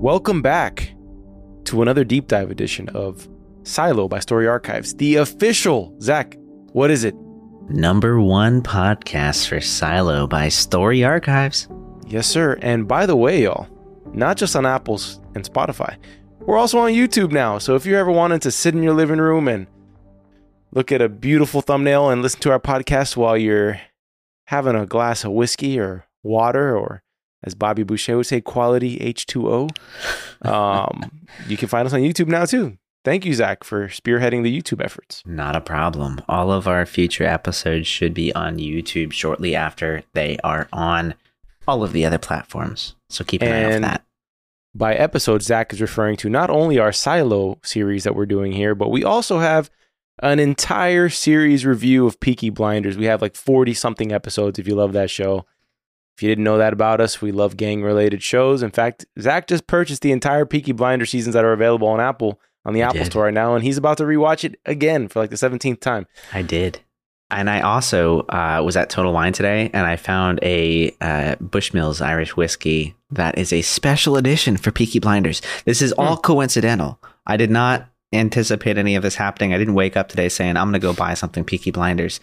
Welcome back to another deep dive edition of Silo by Story Archives, the official. Zach, what is it? Number one podcast for Silo by Story Archives. Yes, sir. And by the way, y'all, not just on Apple's and Spotify, we're also on YouTube now. So if you're ever wanting to sit in your living room and look at a beautiful thumbnail and listen to our podcast while you're having a glass of whiskey or water or as Bobby Boucher would say, quality H2O. Um, you can find us on YouTube now too. Thank you, Zach, for spearheading the YouTube efforts. Not a problem. All of our future episodes should be on YouTube shortly after they are on all of the other platforms. So keep an eye out for that. By episode, Zach is referring to not only our Silo series that we're doing here, but we also have an entire series review of Peaky Blinders. We have like 40 something episodes if you love that show. If you didn't know that about us, we love gang related shows. In fact, Zach just purchased the entire Peaky Blinder seasons that are available on Apple on the I Apple did. Store right now, and he's about to rewatch it again for like the 17th time. I did. And I also uh, was at Total Wine today and I found a uh, Bushmills Irish whiskey that is a special edition for Peaky Blinders. This is all coincidental. I did not anticipate any of this happening. I didn't wake up today saying, I'm going to go buy something Peaky Blinders.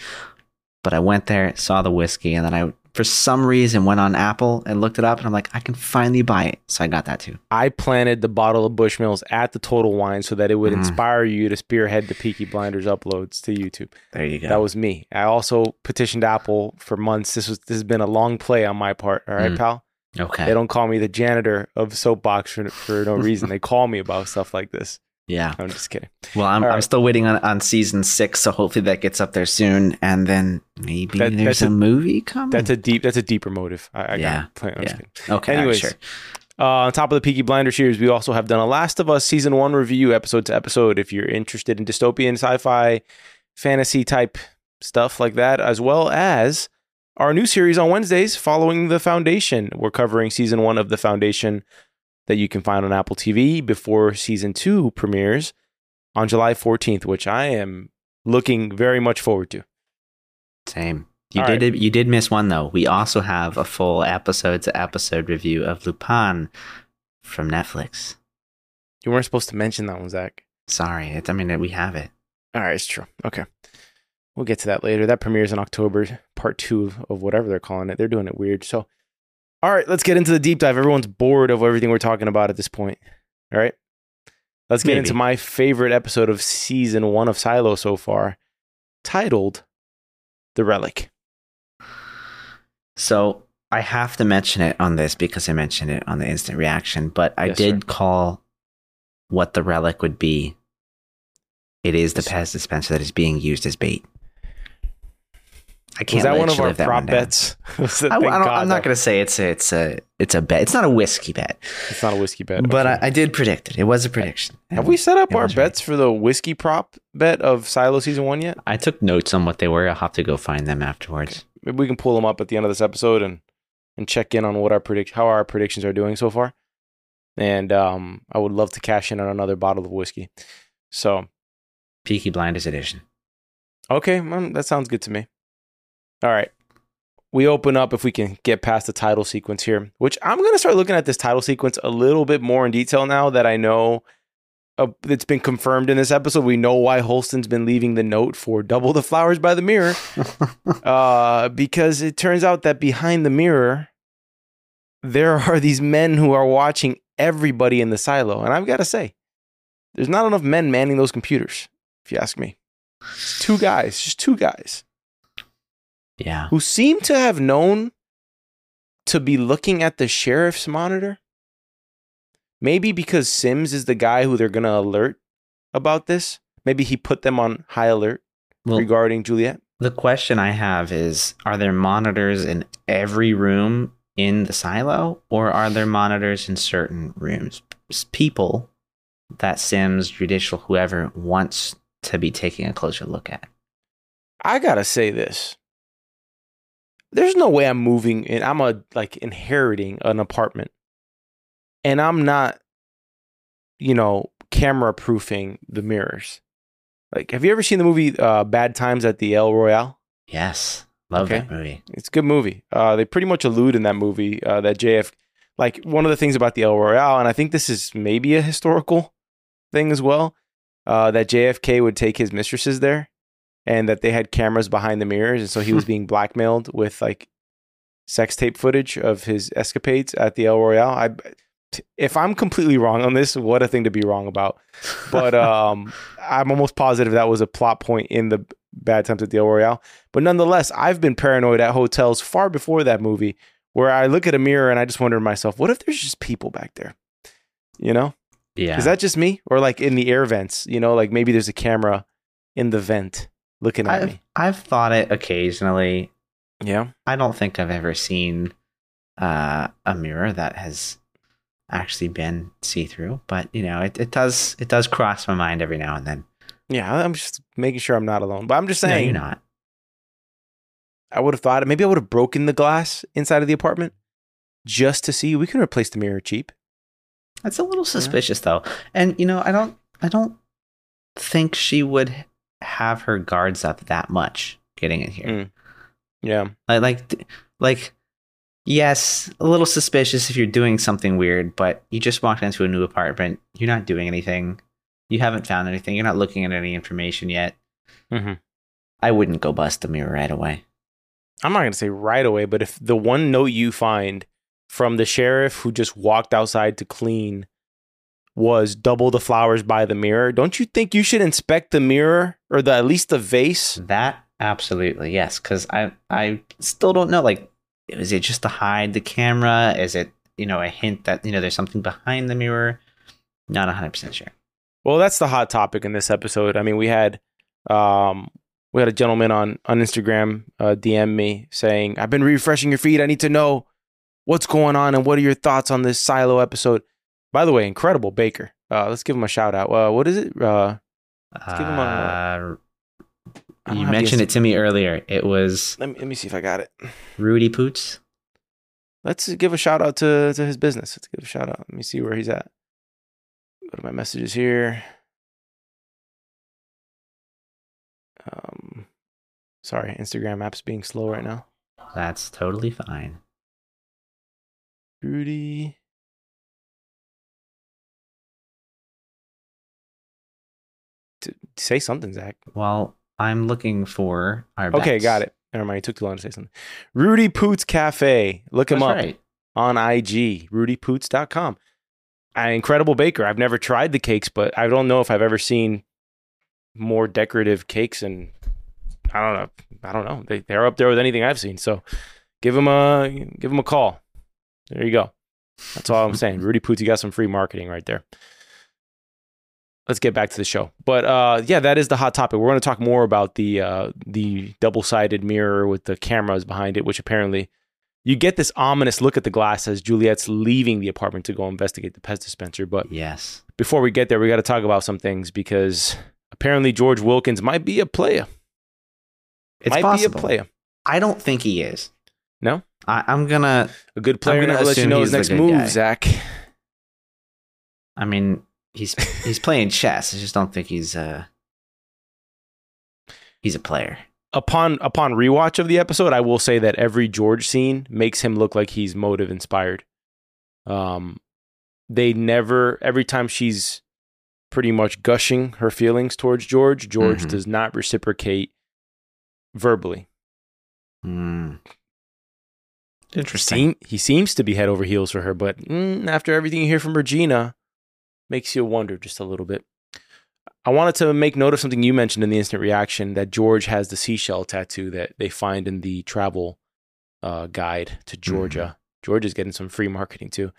But I went there, saw the whiskey, and then I, for some reason, went on Apple and looked it up. And I'm like, I can finally buy it. So I got that too. I planted the bottle of Bushmills at the Total Wine so that it would Mm. inspire you to spearhead the Peaky Blinders uploads to YouTube. There you go. That was me. I also petitioned Apple for months. This was this has been a long play on my part. All right, Mm. pal. okay. They don't call me the janitor of Soapbox for, for no reason. they call me about stuff like this. Yeah. I'm just kidding. Well, I'm, I'm still waiting on, on season six, so hopefully that gets up there soon, and then maybe That- there's a, a- movie coming. That's a deep. That's a deeper motive. I, I Yeah, got plan. I'm just yeah. okay. anyways. sure. Uh, on top of the Peaky Blinder series, we also have done a Last of Us season one review, episode to episode. If you're interested in dystopian, sci-fi, fantasy type stuff like that, as well as our new series on Wednesdays following the Foundation. We're covering season one of the Foundation that you can find on Apple TV before season two premieres on July 14th, which I am looking very much forward to. Same. You All did you did miss one though. We also have a full episode to episode review of Lupin from Netflix. You weren't supposed to mention that one, Zach. Sorry, it, I mean we have it. All right, it's true. Okay. We'll get to that later. That premieres in October, part two of whatever they're calling it. They're doing it weird. So, all right, let's get into the deep dive. Everyone's bored of everything we're talking about at this point. All right. Let's get Maybe. into my favorite episode of season one of Silo so far, titled The Relic. So I have to mention it on this because I mentioned it on the instant reaction, but I Yes, did sir. call what the relic would be. It is the Yes. Pez dispenser that is being used as bait. I can't Was that one of our prop bets? I, I I'm not going to say it's a, it's a it's a bet. It's not a whiskey bet, It's not a whiskey bet. but okay. I, I did predict it. It was a prediction. have we set up our was right. bets for the whiskey prop bet of Silo season one yet? I took notes on what they were. I'll have to go find them afterwards. maybe we can pull them up at the end of this episode and and check in on what our predict how our predictions are doing so far. And um, I would love to cash in on another bottle of whiskey. So Peaky Blinders edition. okay, um, that sounds good to me. All right, we open up if we can get past the title sequence here, which I'm gonna start looking at this title sequence a little bit more in detail now that I know. Uh, it's been confirmed in this episode. We know why Holston's been leaving the note for "Double the Flowers by the Mirror." uh, because it turns out that behind the mirror, there are these men who are watching everybody in the silo. And I've got to say, there's not enough men manning those computers, if you ask me. It's two guys, just two guys, yeah. who seem to have known to be looking at the sheriff's monitor. Maybe because Sims is the guy who they're going to alert about this. Maybe he put them on high alert Well, regarding Juliette. the question I have is: Are there monitors in every room in the silo, or are there monitors in certain rooms? People that Sims, judicial, whoever wants to be taking a closer look at. I gotta say this. There's no way I'm moving and I'm a like inheriting an apartment. And I'm not, you know, camera proofing the mirrors. Like, have you ever seen the movie uh, Bad Times at the El Royale? Yes, love Okay. that movie. It's a good movie. Uh, they pretty much allude in that movie uh, that JF, like one of the things about the El Royale, and I think this is maybe a historical thing as well, uh, that JFK would take his mistresses there, and that they had cameras behind the mirrors, and so he was being blackmailed with like sex tape footage of his escapades at the El Royale. I, if I'm completely wrong on this, what a thing to be wrong about. But um, I'm almost positive that was a plot point in the Bad Times at the El Royale. But nonetheless, I've been paranoid at hotels far before that movie, where I look at a mirror and I just wonder to myself, what if there's just people back there? You know, Yeah. is that just me, or like in the air vents? You know, like maybe there's a camera in the vent looking at I've, me. I've thought it occasionally. Yeah. I don't think I've ever seen uh, a mirror that has actually been see through, but you know, it, it does it does cross my mind every now and then. Yeah, I'm just making sure I'm not alone. But I'm just No, saying, you're not. I would have thought maybe I would have broken the glass inside of the apartment just to see. We can replace the mirror cheap. That's a little suspicious though. And you know, I don't I don't think she would have her guards up that much getting in here. Mm. Yeah. Like like like yes, a little suspicious if you're doing something weird, but you just walked into a new apartment, you're not doing anything. You haven't found anything. You're not looking at any information yet. hmm I wouldn't go bust the mirror right away. I'm not going to say right away, but if the one note you find from the sheriff who just walked outside to clean was double the flowers by the mirror, don't you think you should inspect the mirror or the at least the vase? That absolutely yes, because I I still don't know. Like, is it just to hide the camera? Is it you know a hint that you know there's something behind the mirror? Not hundred percent sure. Well, that's the hot topic in this episode. I mean, we had um we had a gentleman on on Instagram uh, DM me saying, "I've been refreshing your feed. I need to know what's going on and what are your thoughts on this Silo episode." By the way, incredible Baker. Uh, let's give him a shout out. Uh, what is it? Uh, give him a- Uh, you mentioned it to me earlier. It was let me let me see if I got it. Rudy Poots. Let's give a shout out to to his business. Let's give a shout out. Let me see where he's at. Go to my messages here. Um, sorry, Instagram app's being slow right now. That's totally fine. Rudy. Say something, Zach. Well, I'm looking for our. Okay, bets. got it. Never mind. It took too long to say something. Rudy Poots Cafe. Look him That's up right. on IG. RudyPoots.com. An incredible baker. I've never tried the cakes, but I don't know if I've ever seen more decorative cakes. And I don't know. I don't know. They, they're up there with anything I've seen. So give him a give him a call. There you go. That's all I'm saying. Rudy Poots, you got some free marketing right there. Let's get back to the show. But uh, yeah, that is the hot topic. We're going to talk more about the uh, the double sided mirror with the cameras behind it, which apparently you get this ominous look at the glass as Juliette's leaving the apartment to go investigate the Pez dispenser. But Yes. before we get there, we got to talk about some things because apparently George Wilkins might be a player. It's might possible. be a player. I don't think he is. No? I, I'm gonna. A good player. I'm gonna Never let you know his next move, guy. Zach. I mean, he's he's playing chess. I just don't think he's uh he's a player. upon upon rewatch of the episode, I will say that every George scene makes him look like he's motive inspired. Um, they never every time she's pretty much gushing her feelings towards George, George Mhm. does not reciprocate verbally. Hmm. Interesting. Seem, he seems to be head over heels for her, but mm, after everything you hear from Regina, makes you wonder just a little bit. I wanted to make note of something you mentioned in the instant reaction that George has the seashell tattoo that they find in the travel uh, guide to Georgia. George is getting some free marketing too.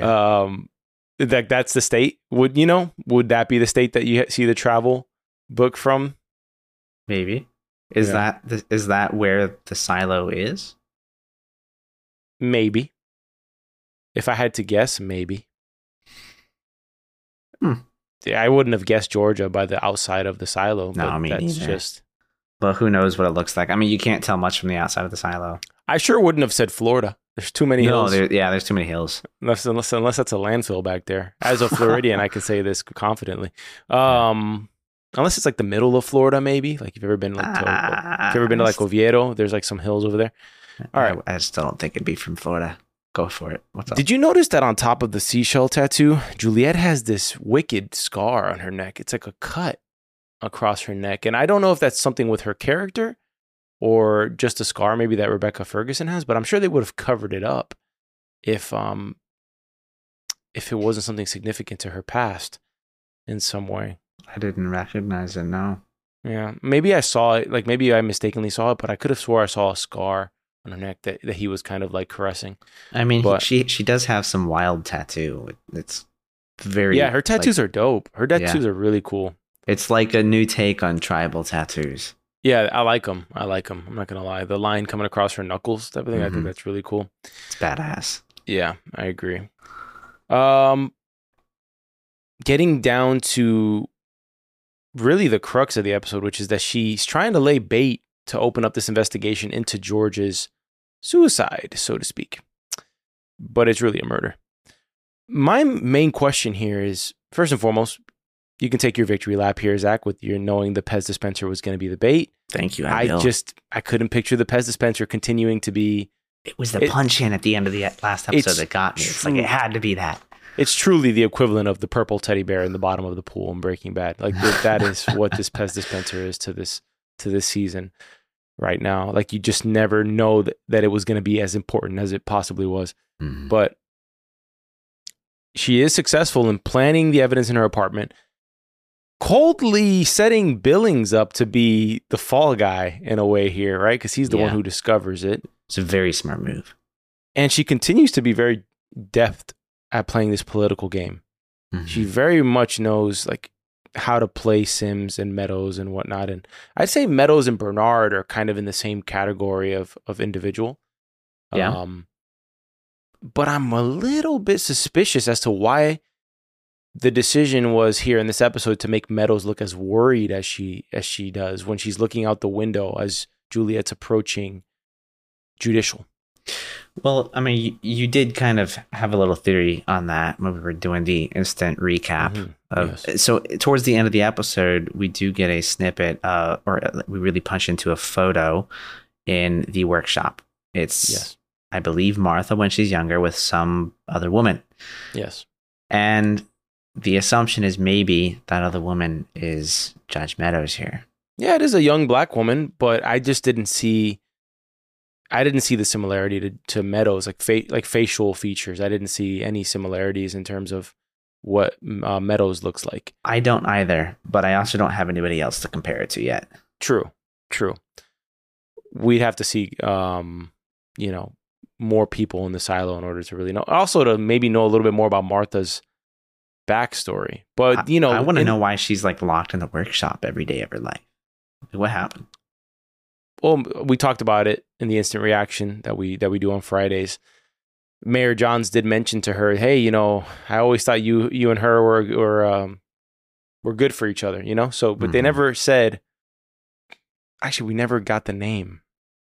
Um, that that's the state. Would you know? Would that be the state that you see the travel book from? Maybe. Is Yeah. that the, is that where the silo is? Maybe. If I had to guess, maybe. Hmm. Yeah, I wouldn't have guessed Georgia by the outside of the silo. No, but me that's neither. just. But who knows what it looks like? I mean, you can't tell much from the outside of the silo. I sure wouldn't have said Florida. There's too many No, hills. there, yeah, there's too many hills. Unless, unless unless that's a landfill back there. As a Floridian, I can say this confidently. Um, unless it's like the middle of Florida, maybe. Like you've ever been like to, if you've ever been to like Oviedo, there's like some hills over there. all right. I, I still don't think it'd be from Florida. Go for it. What's up? Did you notice that on top of the seashell tattoo, Juliette has this wicked scar on her neck? It's like a cut across her neck. And I don't know if that's something with her character or just a scar maybe that Rebecca Ferguson has, but I'm sure they would have covered it up if um if it wasn't something significant to her past in some way. I didn't recognize it. No. Yeah, maybe I saw it. Like maybe I mistakenly saw it, but I could have swore I saw a scar on her neck that, that he was kind of like caressing. I mean, But- she she does have some wild tattoo. It's very yeah, her tattoos like- are dope. Her tattoos are really cool. It's like a new take on tribal tattoos. Yeah, I like them. I like them. I'm not gonna lie. The line coming across her knuckles, type of thing. I think Mhm. that's really cool. It's badass. Yeah, I agree. Um, getting down to really the crux of the episode, which is that she's trying to lay bait to open up this investigation into George's suicide, so to speak. But it's really a murder. My main question here is first and foremost, you can take your victory lap here, Zach, with your knowing the Pez dispenser was going to be the bait. Thank you. I Abigail. just I couldn't picture the Pez dispenser continuing to be it was the it- punch in at the end of the uh, last episode that got me. It's like it had to be that. it's truly the equivalent of the purple teddy bear in the bottom of the pool in Breaking Bad. Like that is what this Pez dispenser is to this to this season right now. Like you just never know that, that it was going to be as important as it possibly was. Mhm. But she is successful in planning the evidence in her apartment, coldly setting Billings up to be the fall guy in a way here, right? Because he's the one who discovers it. It's a very smart move. And she continues to be very deft at playing this political game. Mhm. She very much knows like how to play Sims and Meadows and whatnot. And I'd say Meadows and Bernard are kind of in the same category of of individual. Yeah. Um, but I'm a little bit suspicious as to why the decision was here in this episode to make Meadows look as worried as she as she does when she's looking out the window as Juliette's approaching judicial. Well, I mean, you, you did kind of have a little theory on that when we were doing the instant recap. Mhm. Of, Yes. So towards the end of the episode, we do get a snippet, uh, or we really punch into a photo in the workshop. It's, Yes. I believe, Martha when she's younger with some other woman, Yes. and the assumption is maybe that other woman is Judge Meadows here. Yeah, it is a young black woman, but I just didn't see. I didn't see the similarity to, to Meadows, like fa- like facial features. I didn't see any similarities in terms of what uh, Meadows looks like. I don't either, but I also don't have anybody else to compare it to yet. True, true. We'd have to see, um, you know, more people in the silo in order to really know. Also, to maybe know a little bit more about Martha's backstory. But you know, I want to know why she's like locked in the workshop every day of her life. What happened? Well we talked about it in the instant reaction that we that we do on fridays. Mayor Jahns did mention to her hey you know i always thought you you and her were were um were good for each other you know? So but they Mhm. never said actually we never got the name.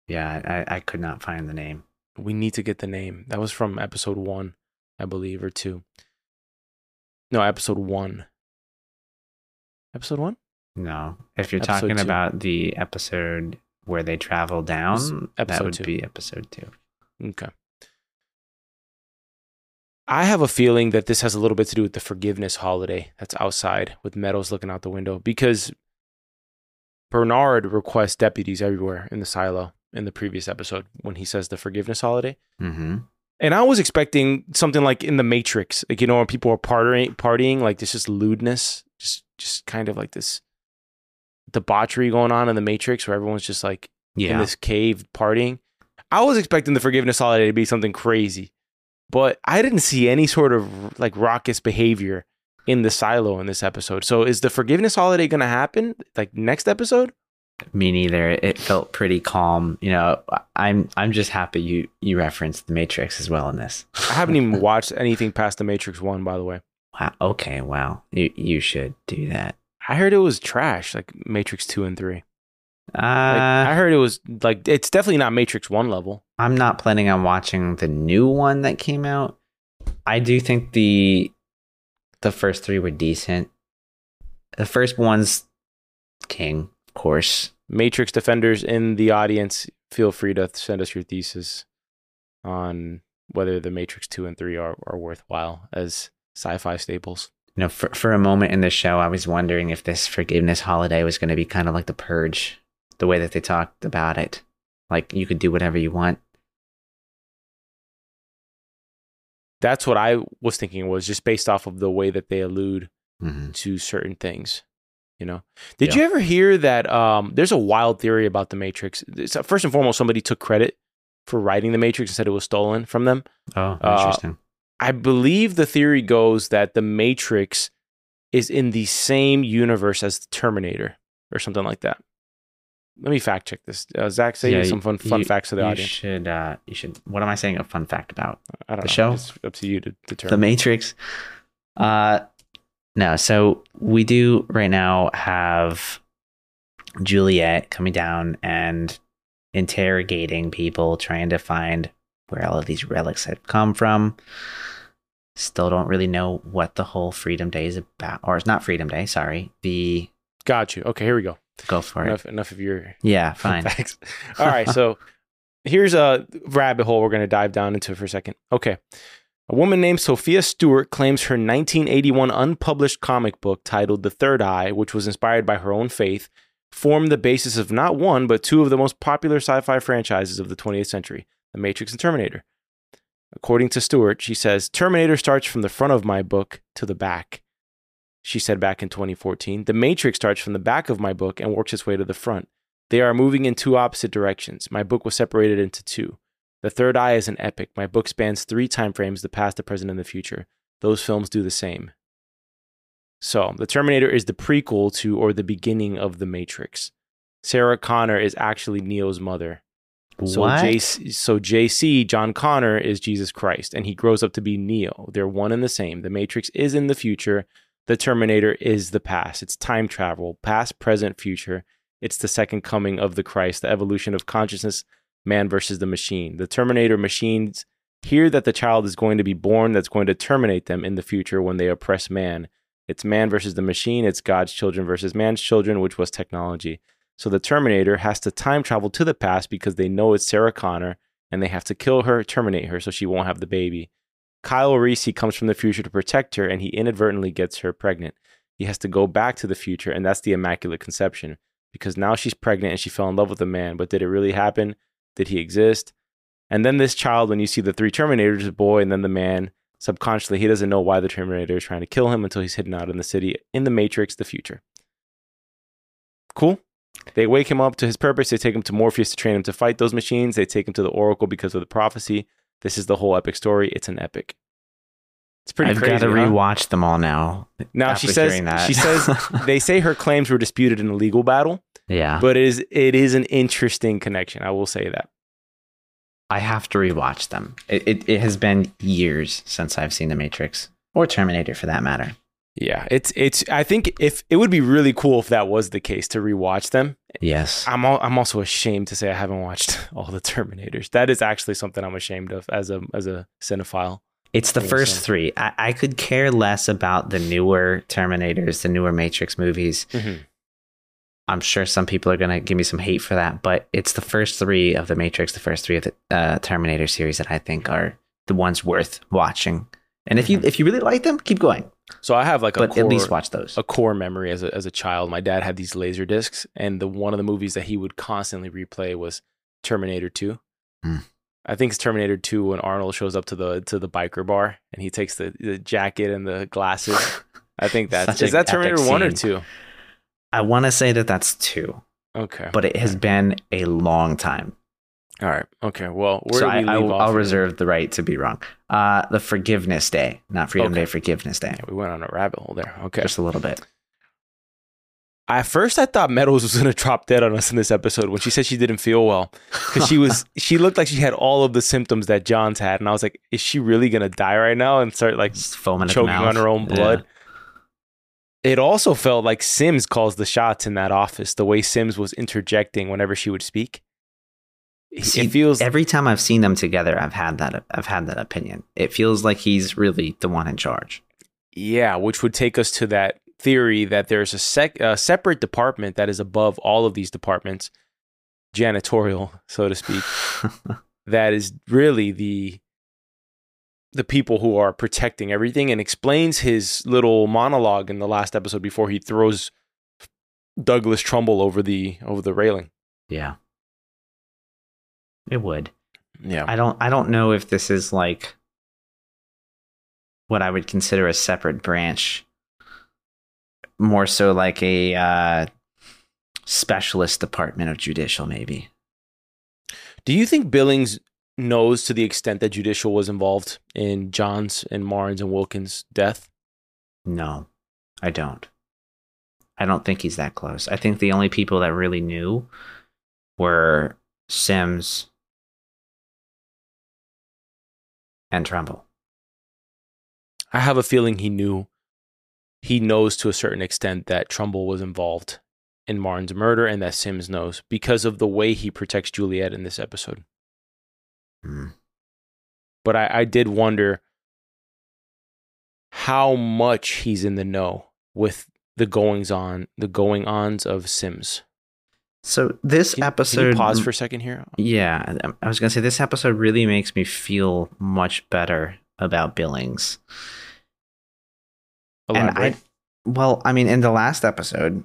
Yeah, I, I could not find the name. we need to get the name. That was from episode one i believe or two. No episode one. Episode one? No, if you're Episode talking two. about the episode where they travel down, that episode would two. be episode two. Okay. I have a feeling that this has a little bit to do with the forgiveness holiday that's outside with Meadows looking out the window because Bernard requests deputies everywhere in the silo in the previous episode when he says the forgiveness holiday. Mm-hmm. And I was expecting something like in the Matrix, like you know, when people are partying, partying, like this just lewdness, just just kind of like this debauchery going on in the Matrix, where everyone's just like in this cave partying. I was expecting the forgiveness holiday to be something crazy, but I didn't see any sort of like raucous behavior in the silo in this episode. So is the forgiveness holiday going to happen like next episode? me neither. It felt pretty calm. You know, I'm I'm just happy you you referenced the Matrix as well in this. I haven't even watched anything past the Matrix 1 by the way. Wow. Okay. Wow. You you should do that. I heard it was trash like Matrix 2 and 3. Uh, Like, I heard it was like it's definitely not Matrix 1 level. I'm not planning on watching the new one that came out. I do think the the first three were decent. The first one's king, of course. Matrix defenders in the audience, feel free to send us your thesis on whether the Matrix two and three are are worthwhile as sci-fi staples. You know, for for a moment in the show, I was wondering if this forgiveness holiday was going to be kind of like the purge, the way that they talked about it. Like you could do whatever you want. That's what I was thinking was just based off of the way that they allude Mhm. to certain things. You know, did Yeah. you ever hear that? Um, there's a wild theory about the Matrix. It's- uh, First and foremost, somebody took credit for writing the Matrix and said it was stolen from them. Oh, Uh, interesting. I believe the theory goes that the Matrix is in the same universe as the Terminator or something like that. Let me fact check this. Uh, Zach, say Yeah, some fun fun you- facts to the you audience. should. Uh, you should. What am I saying? A fun fact about I don't the know. show? It's up to you to determine. the. Matrix. Uh, no. So we do right now have Juliette coming down and interrogating people, trying to find where all of these relics have come from. Still don't really know what the whole Freedom Day is about, or it's not Freedom Day. Sorry, the Got you. Okay, here we go. go for it. Enough, enough of your Yeah, fine. facts. All right, so here's a rabbit hole we're going to dive down into for a second. Okay. A woman named Sophia Stewart claims her 1981 unpublished comic book titled The Third Eye, which was inspired by her own faith, formed the basis of not one, but two of the most popular sci fi franchises of the 20th century The Matrix and Terminator. According to Stewart, she says, Terminator starts from the front of my book to the back. She said back in 2014, The Matrix starts from the back of my book and works its way to the front. They are moving in two opposite directions. My book was separated into two. The Third Eye is an epic. My book spans three time frames the past, the present, and the future. Those films do the same. So, The Terminator is the prequel to or the beginning of The Matrix. Sarah Connor is actually Neo's mother. So, what? JC, so JC, John Connor, is Jesus Christ, and he grows up to be Neo. They're one and the same. The Matrix is in the future. The Terminator is the past. It's time travel, past, present, future. It's the second coming of the Christ, the evolution of consciousness, man versus the machine. The Terminator machines hear that the child is going to be born that's going to terminate them in the future when they oppress man. It's man versus the machine. It's God's children versus man's children, which was technology. So the Terminator has to time travel to the past because they know it's Sarah Connor and they have to kill her, terminate her so she won't have the baby. Kyle Reese comes from the future to protect her and he inadvertently gets her pregnant. He has to go back to the future and that's the Immaculate Conception because now she's pregnant and she fell in love with a man. But did it really happen? Did he exist? And then this child, when you see the three Terminators, the boy and then the man, subconsciously he doesn't know why the Terminator is trying to kill him until he's hidden out in the city in the Matrix, the future. Cool. They wake him up to his purpose. They take him to Morpheus to train him to fight those machines. They take him to the Oracle because of the prophecy. This is the whole epic story. It's an epic. It's pretty I've crazy. got to huh? rewatch them all now. Now she says she says they say her claims were disputed in a legal battle, yeah, but it is it is an interesting connection. I will say that. I have to rewatch them. It, it it has been years since I've seen The Matrix or Terminator for that matter. Yeah, it's it's. I think if it would be really cool if that was the case to rewatch them. Yes. I'm al- I'm also ashamed to say I haven't watched all the Terminators. That is actually something I'm ashamed of as a as a cinephile. It's the first sense. three. I, I could care less about the newer Terminators, the newer Matrix movies. I'm sure some people are going to give me some hate for that, but it's the first three of the Matrix, the first three of the uh, Terminator series that I think are the ones worth watching. And if you Mhm. if you really like them, keep going. So I have like a But core, at least watch those. a core memory as a as a child. My dad had these laser discs, and the one of the movies that he would constantly replay was Terminator Two. Hmm. I think it's Terminator Two when Arnold shows up to the to the biker bar and he takes the, the jacket and the glasses. I think that's is that Terminator One or two? I want to say that that's two, Okay, but it has been a long time. All right. Okay, well, where so do we I, will- I'll reserve the right to be wrong. Uh, the Forgiveness Day, not Freedom Okay. Day, Forgiveness Day. Yeah, we went on a rabbit hole there. Okay. Just a little bit. At first, I thought Meadows was gonna drop dead on us in this episode when she said she didn't feel well because she was she looked like she had all of the symptoms that Jahns had, and I was like, is she really gonna die right now and start like Just foaming choking on her own Yeah. blood? It also felt like Sims calls the shots in that office. The way Sims was interjecting whenever she would speak, See, it feels every time I've seen them together, I've had that. I've had that opinion. It feels like he's really the one in charge. Yeah, which would take us to that theory that there's a, sec- a separate department that is above all of these departments, janitorial, so to speak, that is really the the people who are protecting everything and explains his little monologue in the last episode before he throws Douglas Trumbull over the over the railing. Yeah. It would. Yeah. I don't I don't know if this is like what I would consider a separate branch. More so like a uh, specialist department of judicial, maybe. Do you think Billings knows to the extent that judicial was involved in Jahns and Marnes and Wilkins' death? No, I don't. I don't think he's that close. I think the only people that really knew were Sims and Trumbull. I have a feeling he knew. He knows to a certain extent that Trumbull was involved in Martin's murder and that Sims knows because of the way he protects Juliette in this episode. Hmm. But I, I did wonder how much he's in the know with the goings on, the going ons of Sims. So this Can- episode Can you pause for a second here? Yeah, I- I was gonna say this episode really makes me feel much better about Billings. Elaborate. And I, well, I mean, in the last episode,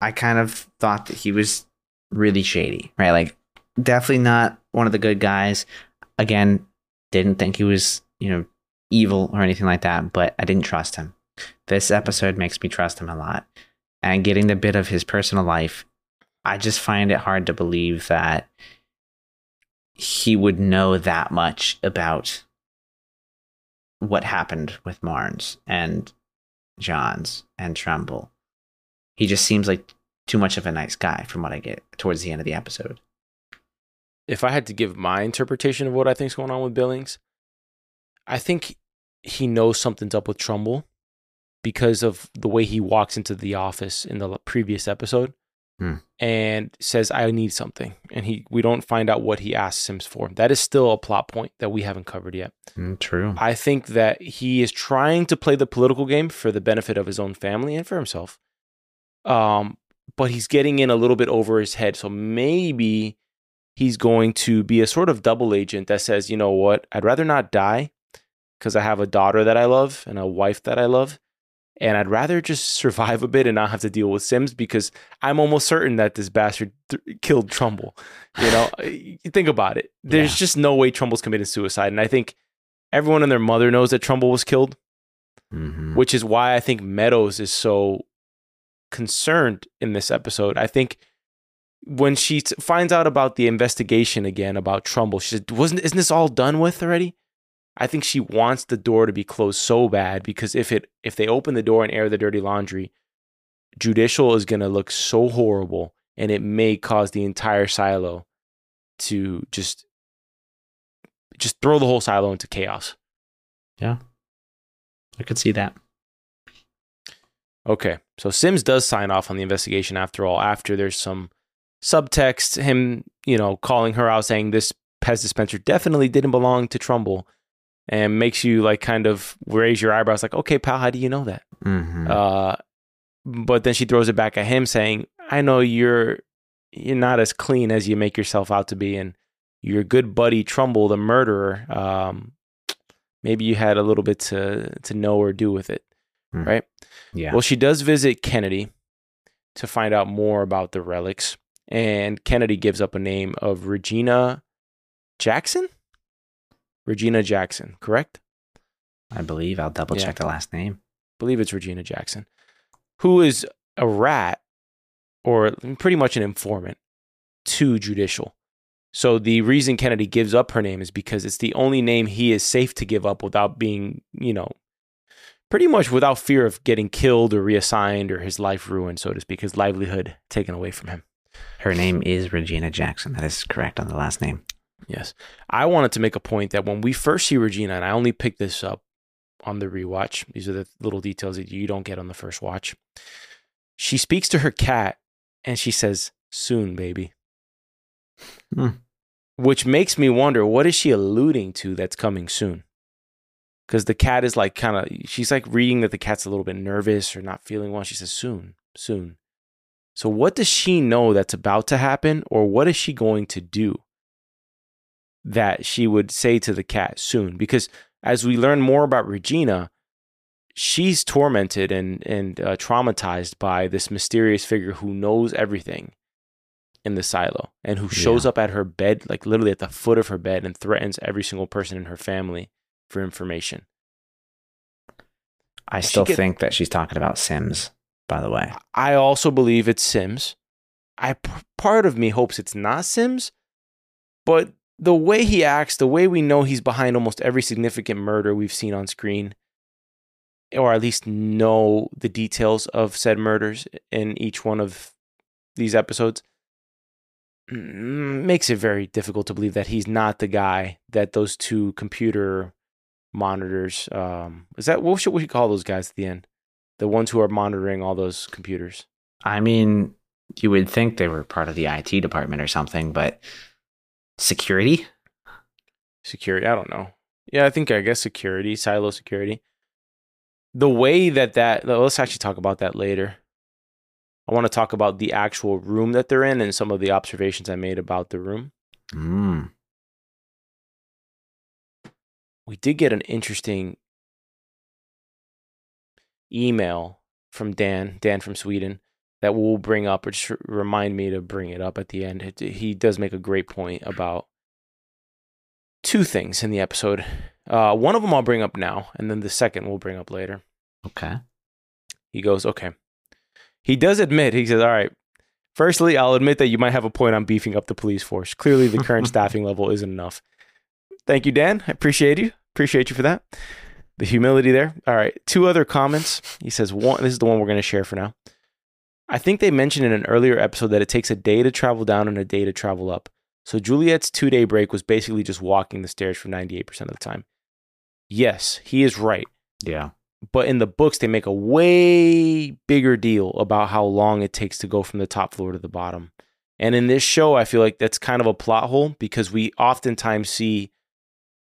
I kind of thought that he was really shady, right? Like, definitely not one of the good guys. Again, didn't think he was, you know, evil or anything like that, but I didn't trust him. This episode makes me trust him a lot. And getting the bit of his personal life, I just find it hard to believe that he would know that much about what happened with Marnes and Jahns and Trumbull. He just seems like too much of a nice guy from what I get towards the end of the episode. if I had to give my interpretation of what I think's going on with Billings, I think he knows something's up with Trumbull because of the way he walks into the office in the previous episode Hmm. and says, "I need something," and he we don't find out what he asks Sims for. That is still a plot point that we haven't covered yet. true. I think that he is trying to play the political game for the benefit of his own family and for himself. Um, but he's getting in a little bit over his head. So maybe he's going to be a sort of double agent that says, you know what, I'd rather not die because I have a daughter that I love and a wife that I love. And I'd rather just survive a bit and not have to deal with Sims because I'm almost certain that this bastard th- killed Trumbull. You know, think about it. There's Yeah. just no way Trumbull's committed suicide. And I think everyone and their mother knows that Trumbull was killed, Mhm. which is why I think Meadows is so concerned in this episode. I think when she t- finds out about the investigation again about Trumbull, she said, "Wasn't isn't this all done with already?" I think she wants the door to be closed so bad because if it if they open the door and air the dirty laundry, judicial is going to look so horrible and it may cause the entire silo to just just throw the whole silo into chaos. Yeah. I could see that. Okay. So Sims does sign off on the investigation after all, after there's some subtext, him, you know, calling her out saying this Pez dispenser definitely didn't belong to Trumbull and makes you like kind of raise your eyebrows like, okay, pal, how do you know that? Mhm. Uh, but then she throws it back at him saying, I know you're you're not as clean as you make yourself out to be and your good buddy Trumbull, the murderer, um, maybe you had a little bit to to know or do with it. Hmm. Right? yeah. Well, she does visit Kennedy to find out more about the relics, and Kennedy gives up a name of Regina Jackson. Regina Jackson, correct? I believe I'll double Yeah. check the last name. believe it's Regina Jackson, who is a rat or pretty much an informant to judicial. So the reason Kennedy gives up her name is because it's the only name he is safe to give up without being, you know, pretty much without fear of getting killed or reassigned or his life ruined, so to speak, his livelihood taken away from him. Her name is Regina Jackson. That is correct on the last name. Yes. I wanted to make a point that when we first see Regina, and I only picked this up on the rewatch, these are the little details that you don't get on the first watch. She speaks to her cat and she says, Soon, baby. Hmm. Which makes me wonder what is she alluding to that's coming soon? Because the cat is like kind of, she's like reading that the cat's a little bit nervous or not feeling well. She says, Soon, soon. So, what does she know that's about to happen, or what is she going to do? That she would say to the cat soon because as we learn more about Regina, she's tormented and and uh, traumatized by this mysterious figure who knows everything in the silo and who shows Yeah. up at her bed, like literally at the foot of her bed, and threatens every single person in her family for information. I still get- think that she's talking about Sims, by the way. I also believe it's Sims. I part of me hopes it's not Sims, but the way he acts, the way we know he's behind almost every significant murder we've seen on screen, or at least know the details of said murders in each one of these episodes, makes it very difficult to believe that he's not the guy that those two computer monitors. Um, is that what should we call those guys at the end? The ones who are monitoring all those computers. I mean, you would think they were part of the IT department or something, but security? security i don't know. Yeah i think i guess security silo security. The way that that let's actually talk about that later. I want to talk about the actual room that they're in and some of the observations i made about the room. Mm. we did get an interesting email from dan dan from sweden that we'll bring up or just remind me to bring it up at the end he does make a great point about two things in the episode uh, one of them i'll bring up now and then the second we'll bring up later Okay. He goes, okay. He does admit, he says, all right, firstly, I'll admit that you might have a point on beefing up the police force. Clearly, the current staffing level isn't enough. Thank you, Dan. I appreciate you. Appreciate you for that. The humility there. All right. Two other comments. He says, one, this is the one we're going to share for now. I think they mentioned in an earlier episode that it takes a day to travel down and a day to travel up. So Juliette's two day break was basically just walking the stairs for 98% of the time. Yes, he is right Yeah. but in the books they make a way bigger deal about how long it takes to go from the top floor to the bottom and in this show i feel like that's kind of a plot hole because we oftentimes see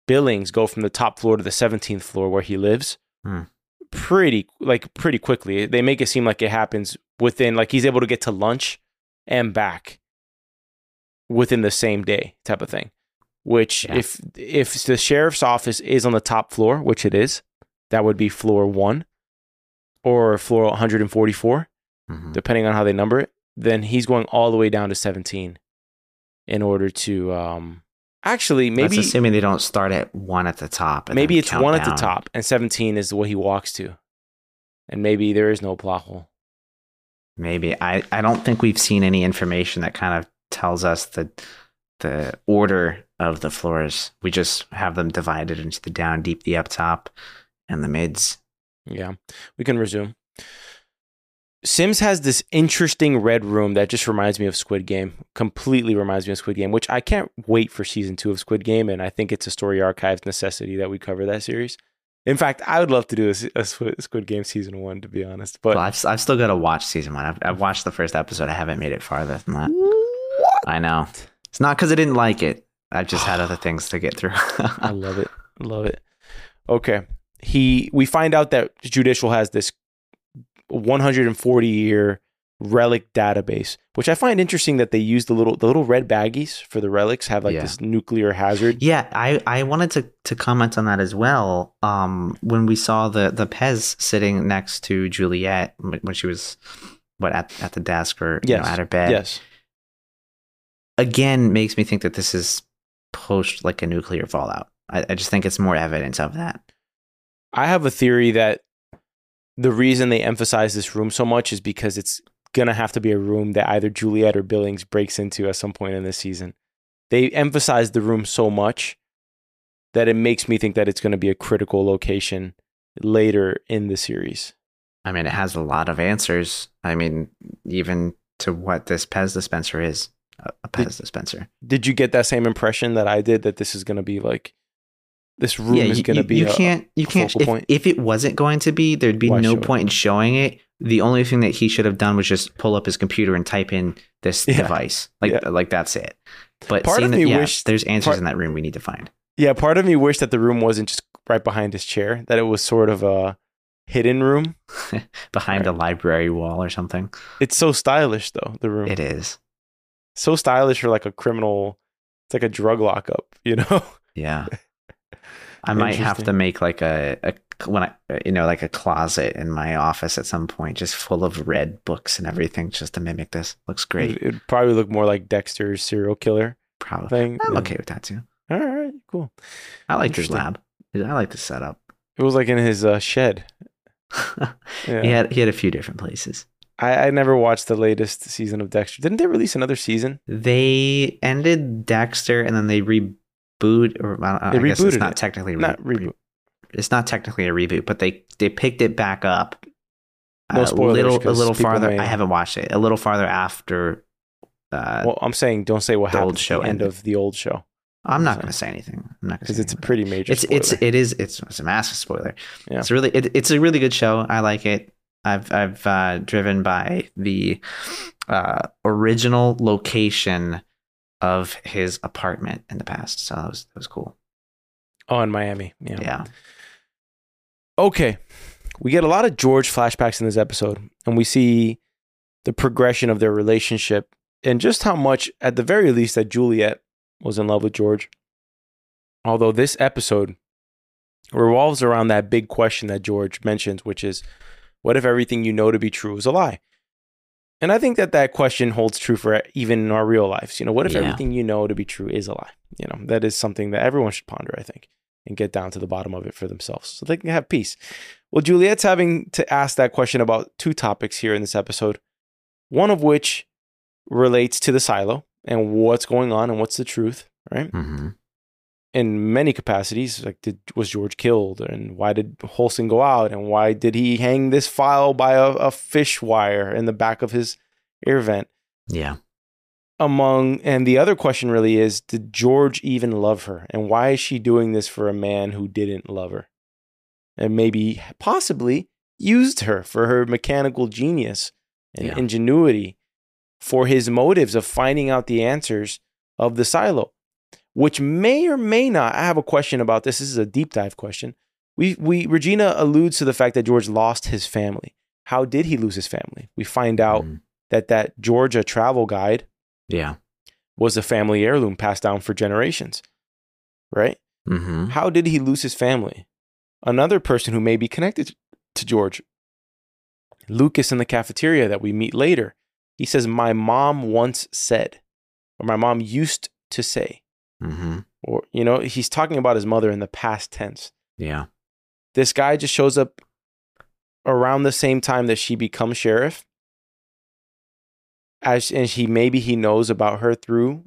billings go from the top floor to the 17th floor where he lives Hmm. pretty like pretty quickly they make it seem like it happens within like he's able to get to lunch and back within the same day type of thing which Yeah. if if the sheriff's office is on the top floor which it is that would be floor one or floor 144, Mhm. depending on how they number it. Then he's going all the way down to 17 in order to um actually maybe That's assuming they don't start at one at the top. and maybe it's count one at the top and 17 is what he walks to. And maybe there is no plot hole. Maybe I, I don't think we've seen any information that kind of tells us the the order of the floors. We just have them divided into the down, deep, the up top, and the mids. Yeah, we can resume. Sims has this interesting red room that just reminds me of Squid Game. Completely reminds me of Squid Game, which I can't wait for season two of Squid Game, and I think it's a story archives necessity that we cover that series. In fact, I would love to do a, a Squid Game season one, to be honest. But well, I've, I've still got to watch season one. I've, I've watched the first episode. I haven't made it farther than that. what? I know. It's not because I didn't like it. I've just had other things to get through. I love it. Love it. Okay. He we find out that Judicial has this 140 year relic database, which I find interesting that they use the little the little red baggies for the relics have like Yeah. this nuclear hazard. yeah, I, I wanted to, to comment on that as well. Um, when we saw the, the Pez sitting next to Juliette when she was what at, at the desk or you know, Yes. at her bed. Yes. again makes me think that this is post like a nuclear fallout. I, I just think it's more evidence of that. I have a theory that the reason they emphasize this room so much is because it's gonna have to be a room that either Juliette or Billings breaks into at some point in this season. They emphasize the room so much that it makes me think that it's gonna be a critical location later in the series. I mean, it has a lot of answers. I mean, even to what this Pez dispenser is a, Pez dispenser. Did you get that same impression that I did that this is gonna be like this room is you, gonna be you a- can't you can't if, if it wasn't going to be there'd be Why no show it? point in showing it the only thing that he should have done was just pull up his computer and type in this Yeah. device like Yeah. like that's it but Part seeing of that, me yeah, wished- there's answers part- in that room we need to find Yeah, part of me wished that the room wasn't just right behind his chair, that it was sort of a hidden room. behind a library wall or something It's so stylish though, the room. it is so stylish for like a criminal it's like a drug lockup, you know? yeah I might have to make like a, a when I you know like a closet in my office at some point, just full of red books and everything, just to mimic this. Looks great. It, would probably look more like Dexter's serial killer Probably. thing. I'm Yeah. okay with that too. All right, cool. I like his Interesting. lab. I like the setup. It was like in his uh, shed. Yeah. He had he had a few different places. I, I never watched the latest season of Dexter. Didn't they release another season? They ended Dexter and then they reboot or I, guess it's not it. technically re- Not reboot. It's not technically a reboot, but they they picked it back up. No a little a little farther. may- I haven't watched it. A little farther after. Uh, Well, I'm saying don't say what the happened old at show the end of the old show I'm not going to say anything. I'm not because it's a pretty major. it's it's spoiler. it is it's it's a massive spoiler. Yeah. It's really it, it's a really good show. I like it. I've I've uh, driven by the uh, original location of his apartment in the past, so that was that was cool. oh in Miami. Yeah. Yeah, Okay, we get a lot of George flashbacks in this episode, and we see the progression of their relationship and just how much, at the very least, that Juliette was in love with George. Although this episode revolves around that big question that George mentions, which is, what if everything you know to be true is a lie? And I think that that question holds true for even in our real lives. You know, what if Yeah. everything you know to be true is a lie? You know, that is something that everyone should ponder, I think, and get down to the bottom of it for themselves so they can have peace. Well, Juliette's having to ask that question about two topics here in this episode, one of which relates to the silo and what's going on and what's the truth, right? hmm in many capacities. Like, did was George killed, and why did Holston go out, and why did he hang this file by a, a fish wire in the back of his air vent? yeah, Among and the other question really is, did George even love her, and why is she doing this for a man who didn't love her, and maybe possibly used her for her mechanical genius and Yeah. ingenuity for his motives of finding out the answers of the silo which may or may not. I have a question about this. This is a deep dive question. We we Regina alludes to the fact that George lost his family. How did he lose his family? We find out Mhm. that that Georgia travel guide yeah. was a family heirloom passed down for generations. Right? Mm-hmm. How did he lose his family? Another person who may be connected to George, Lucas in the cafeteria that we meet later. He says, "My mom once said, or my mom used to say." Hmm or you know he's talking about his mother in the past tense. Yeah. this guy just shows up around the same time that she becomes sheriff. As and he maybe he knows about her through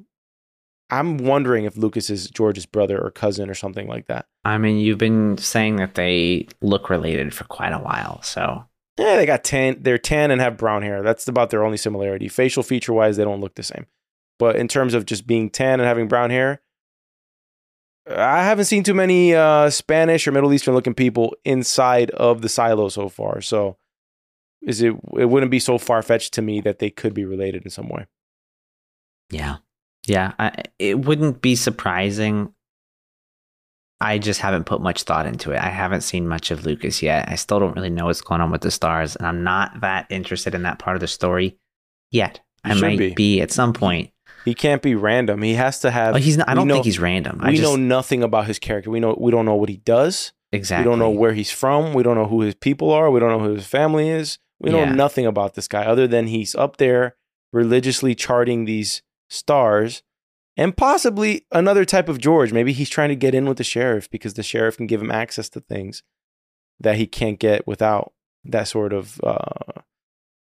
i'm wondering if lucas is george's brother or cousin or something like that. I mean, you've been saying that they look related for quite a while, so. Yeah they got tan they're tan and have brown hair. That's about their only similarity. Facial feature wise they don't look the same. But in terms of just being tan and having brown hair I haven't seen too many uh, Spanish or Middle Eastern looking people inside of the silo so far. So, is it? It wouldn't be so far fetched to me that they could be related in some way. yeah, yeah. I, it wouldn't be surprising. I just haven't put much thought into it. I haven't seen much of Lucas yet. I still don't really know what's going on with the stars, and I'm not that interested in that part of the story yet. You I might be. be. at some point. He can't be random. He has to have. He's not, I don't know- think he's random. I we just, know nothing about his character. We know we don't know what he does. exactly. We don't know where he's from. We don't know who his people are. We don't know who his family is. We know Yeah. nothing about this guy other than he's up there religiously charting these stars and possibly another type of George. Maybe he's trying to get in with the sheriff because the sheriff can give him access to things that he can't get without that sort of uh,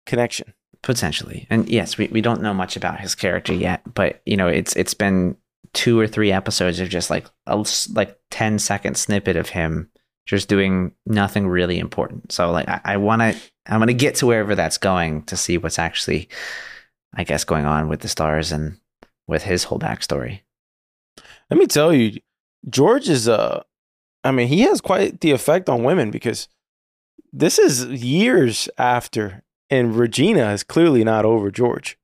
connection. Potentially. And yes we, we don't know much about his character yet but you know it's it's been two or three episodes of just like a like 10 second snippet of him just doing nothing really important. So like i, I want to i'm going to get to wherever that's going to see what's actually i guess going on with the stars and with his whole backstory. Let me tell you, George is uh I mean, he has quite the effect on women because this is years after and Regina is clearly not over George.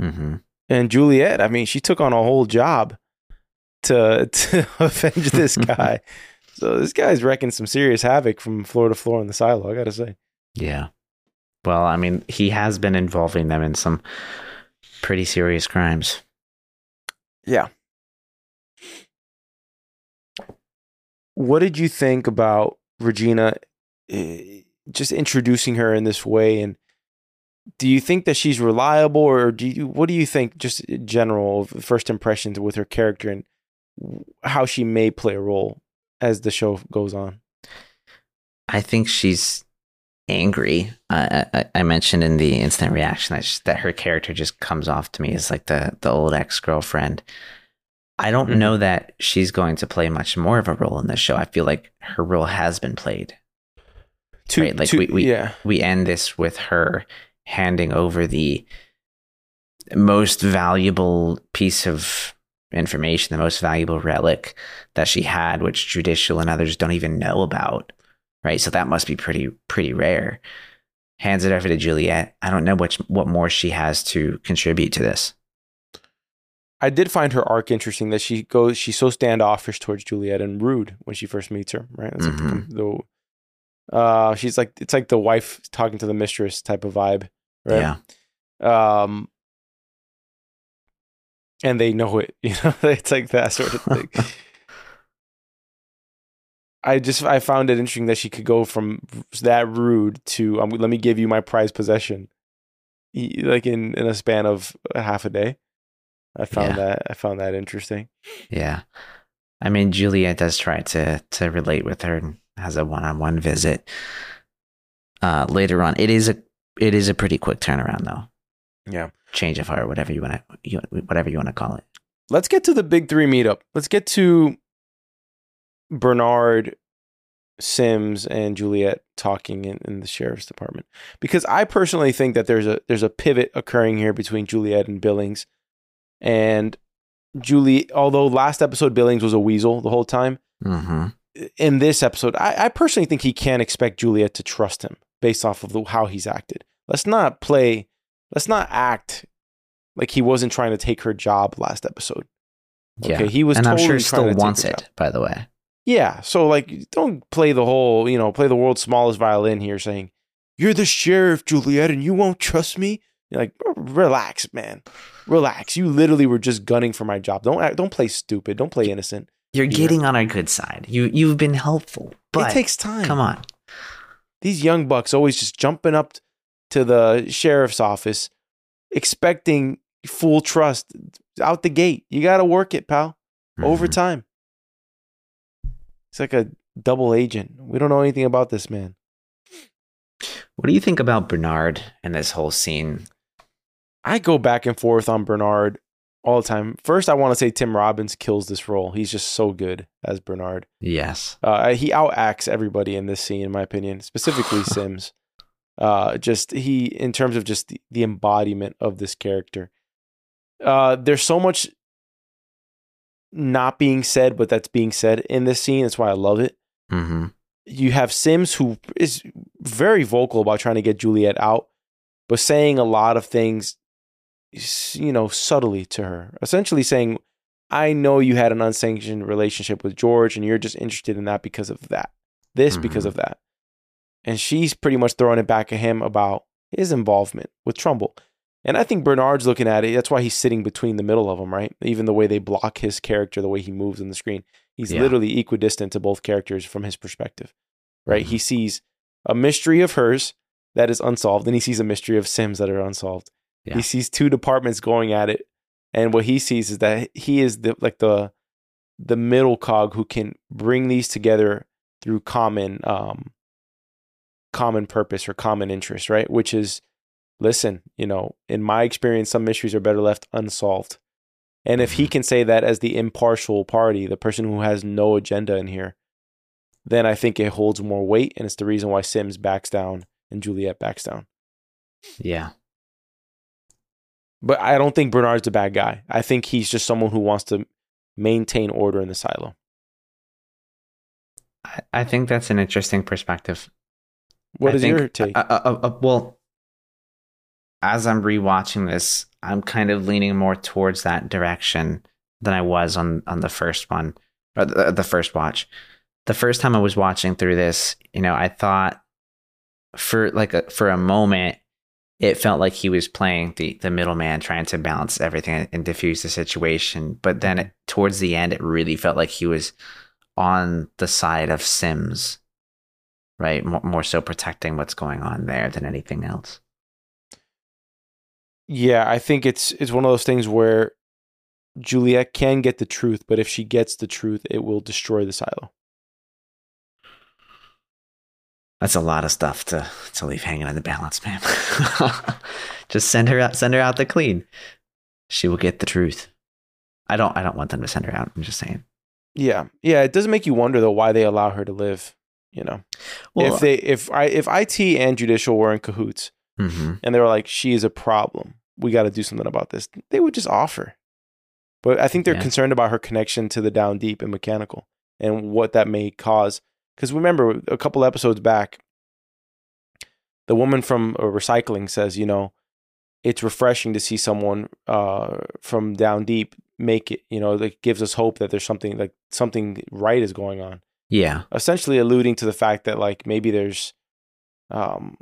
mm-hmm. And Juliette, I mean, she took on a whole job to to avenge this guy. so this guy's wrecking some serious havoc from floor to floor in the silo, I got to say. yeah well i mean he has been involving them in some pretty serious crimes Yeah. what did you think about Regina eh, just introducing her in this way? And do you think that she's reliable, or do you? What do you think, just in general, first impressions with her character and how she may play a role as the show goes on? I think she's angry. Uh, I, I, mentioned in the instant reaction that, she, that her character just comes off to me as like the the old ex girlfriend. I don't mm-hmm. know that she's going to play much more of a role in this show. I feel like her role has been played. To, right? Like to, we we, yeah. we end this with her handing over the most valuable piece of information, the most valuable relic that she had, which judicial and others don't even know about. Right. So that must be pretty, pretty rare. Hands it over to Juliette. I don't know what, what more she has to contribute to this. I did find her arc interesting that she goes, she's so standoffish towards Juliette and rude when she first meets her, right? That's mm-hmm. like the, the, uh, she's like, it's like the wife talking to the mistress type of vibe, right? Yeah. Um, and they know it, you know, it's like that sort of thing. I just I found it interesting that she could go from that rude to um, let me give you my prized possession, like in in a span of half a day. I found yeah. that I found that interesting. Yeah, I mean Juliette does try to to relate with her and has a one on one visit. Uh, later on, it is a it is a pretty quick turnaround though. Yeah, change of heart, whatever you want to whatever you want to call it. Let's get to the big three meetup. Let's get to Bernard, Sims, and Juliette talking in, in the sheriff's department because I personally think that there's a there's a pivot occurring here between Juliette and Billings and Julie, although last episode Billings was a weasel the whole time, mm-hmm. in this episode, I, I, personally think he can't expect Juliette to trust him based off of the, how he's acted. Let's not play, let's not act like he wasn't trying to take her job last episode. Okay, yeah. he was, and totally I'm sure still wants it. Job. By the way, yeah. So like, don't play the whole, you know, play the world's smallest violin here, saying you're the sheriff, Juliette, and you won't trust me. You're like, relax, man. Relax. You literally were just gunning for my job. Don't act, don't play stupid. Don't play innocent. You're getting on our good side. You you've been helpful. But it takes time. Come on. These young bucks always just jumping up to the sheriff's office, expecting full trust out the gate. You got to work it, pal. Mm-hmm. Over time. It's like a double agent. We don't know anything about this man. What do you think about Bernard and this whole scene? I go back and forth on Bernard all the time. First, I want to say Tim Robbins kills this role. He's just so good as Bernard. Yes. Uh, he outacts everybody in this scene, in my opinion, specifically Sims. Uh, just he, in terms of just the, the embodiment of this character. Uh, there's so much not being said, but that's being said in this scene. That's why I love it. Mm-hmm. You have Sims who is very vocal about trying to get Juliette out, but saying a lot of things you know, subtly to her, essentially saying, I know you had an unsanctioned relationship with George and you're just interested in that because of that. This mm-hmm. because of that. And she's pretty much throwing it back at him about his involvement with Trumbull. And I think Bernard's looking at it. That's why he's sitting between the middle of them, right? Even the way they block his character, the way he moves on the screen. He's yeah. literally equidistant to both characters from his perspective, right? Mm-hmm. He sees a mystery of hers that is unsolved, and he sees a mystery of Sims that are unsolved. Yeah. He sees two departments going at it, and what he sees is that he is the like the the middle cog who can bring these together through common um common purpose or common interest, right? Which is listen, you know, in my experience some mysteries are better left unsolved. And if he mm-hmm. can say that as the impartial party, the person who has no agenda in here, then I think it holds more weight and it's the reason why Sims backs down and Juliette backs down. Yeah. But I don't think Bernard's a bad guy. I think he's just someone who wants to maintain order in the silo. I think that's an interesting perspective. What I is think, your take? Uh, uh, uh, well, as I'm rewatching this, I'm kind of leaning more towards that direction than I was on on the first one, or the, the first watch. The first time I was watching through this, you know, I thought for like a, for a moment it felt like he was playing the the middleman, trying to balance everything and diffuse the situation. But then it, towards the end, it really felt like he was on the side of Sims, right? More, more so protecting what's going on there than anything else. Yeah, I think it's it's one of those things where Juliette can get the truth, but if she gets the truth, it will destroy the silo. That's a lot of stuff to to leave hanging in the balance, man. Just send her out send her out the clean. She will get the truth. I don't I don't want them to send her out. I'm just saying. Yeah, yeah. It doesn't make you wonder though why they allow her to live. You know, Well, if they if I if IT and judicial were in cahoots mhm. and they were like, she is a problem, we got to do something about this. They would just offer. But I think they're Yeah. concerned about her connection to the down deep and mechanical and what that may cause. Because remember, a couple episodes back, the woman from uh, recycling says, you know, it's refreshing to see someone uh, from down deep make it. You know, that gives us hope that there's something like something right is going on Yeah. essentially alluding to the fact that like maybe there's um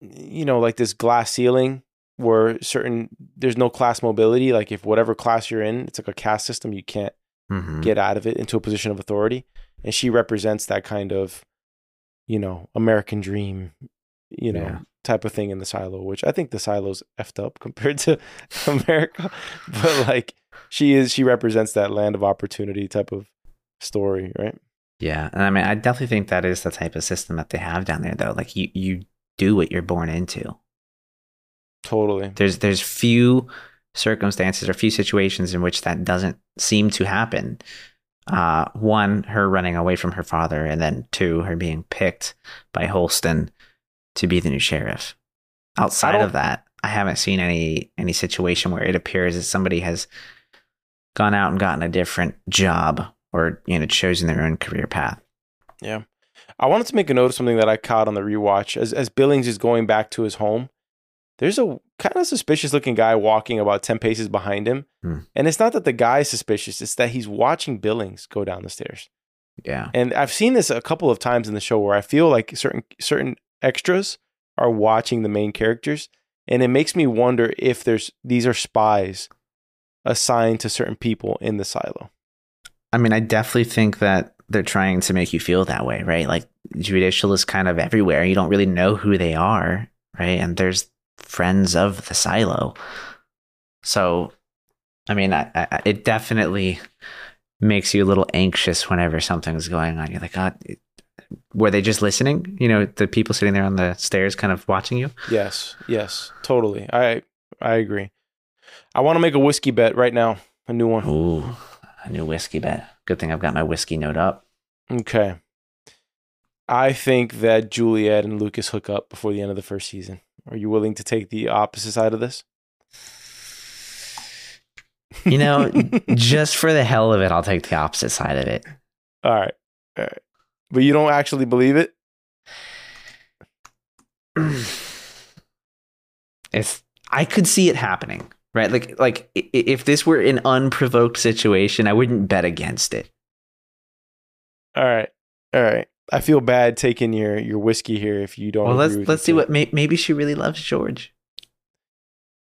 you know like this glass ceiling where certain there's no class mobility like if whatever class you're in it's like a caste system you can't Mhm. get out of it into a position of authority and she represents that kind of you know american dream you know Yeah. type of thing in the silo which i think the silo's effed up compared to america but like she is she represents that land of opportunity type of story right Yeah, and I mean, I definitely think that is the type of system that they have down there, though. Like you, you do what you're born into. totally There's, there's few circumstances or few situations in which that doesn't seem to happen. Uh, one, her running away from her father, and then two, her being picked by Holston to be the new sheriff. Outside of that, I haven't seen any any situation where it appears that somebody has gone out and gotten a different job or you know chosen their own career path. Yeah. I wanted to make a note of something that I caught on the rewatch. As as Billings is going back to his home, there's a kind of suspicious looking guy walking about 10 paces behind him. Hmm. And it's not that the guy is suspicious, it's that he's watching Billings go down the stairs. Yeah. And I've seen this a couple of times in the show where I feel like certain certain extras are watching the main characters and it makes me wonder if there's these are spies assigned to certain people in the silo. I mean, I definitely think that they're trying to make you feel that way, right? Like judicial is kind of everywhere. You don't really know who they are, right? And there's friends of the silo. So, I mean, I, I, it definitely makes you a little anxious whenever something's going on. You're like, God, it- were they just listening? You know, the people sitting there on the stairs kind of watching you? Yes, yes, totally. I I agree. I want to make a whiskey bet right now, a new one. Ooh, a new whiskey bet. Good thing I've got my whiskey note up. Okay. I think that Juliette and Lucas hook up before the end of the first season. Are you willing to take the opposite side of this? You know, just for the hell of it, I'll take the opposite side of it. all right, all right, but you don't actually believe it. if I could see it happening, right? Like like if this were an unprovoked situation, I wouldn't bet against it. All right, all right. I feel bad taking your your whiskey here if you don't. well, let's let's see what may, maybe she really loves George.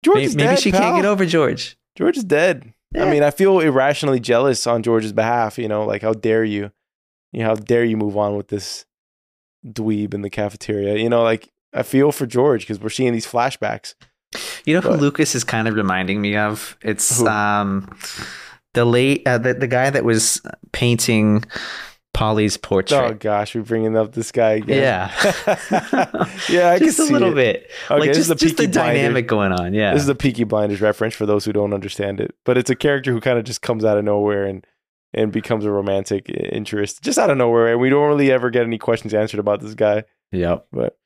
George Maybe, dead, she pal. can't get over George. George is dead. I mean, I feel irrationally jealous on George's behalf. You know, like how dare you? You know, how dare you move on with this dweeb in the cafeteria? You know, like I feel for George because we're seeing these flashbacks. You know who Lucas is kind of reminding me of? It's Who? um the late uh, the the guy that was painting Polly's portrait. Oh gosh, we're bringing up this guy again. yeah, yeah, I can just a little it. bit. Okay, like just, the just the dynamic going on. Yeah, This is a Peaky Blinders reference for those who don't understand it, but it's a character who kind of just comes out of nowhere and and becomes a romantic interest just out of nowhere, and we don't really ever get any questions answered about this guy. yep. But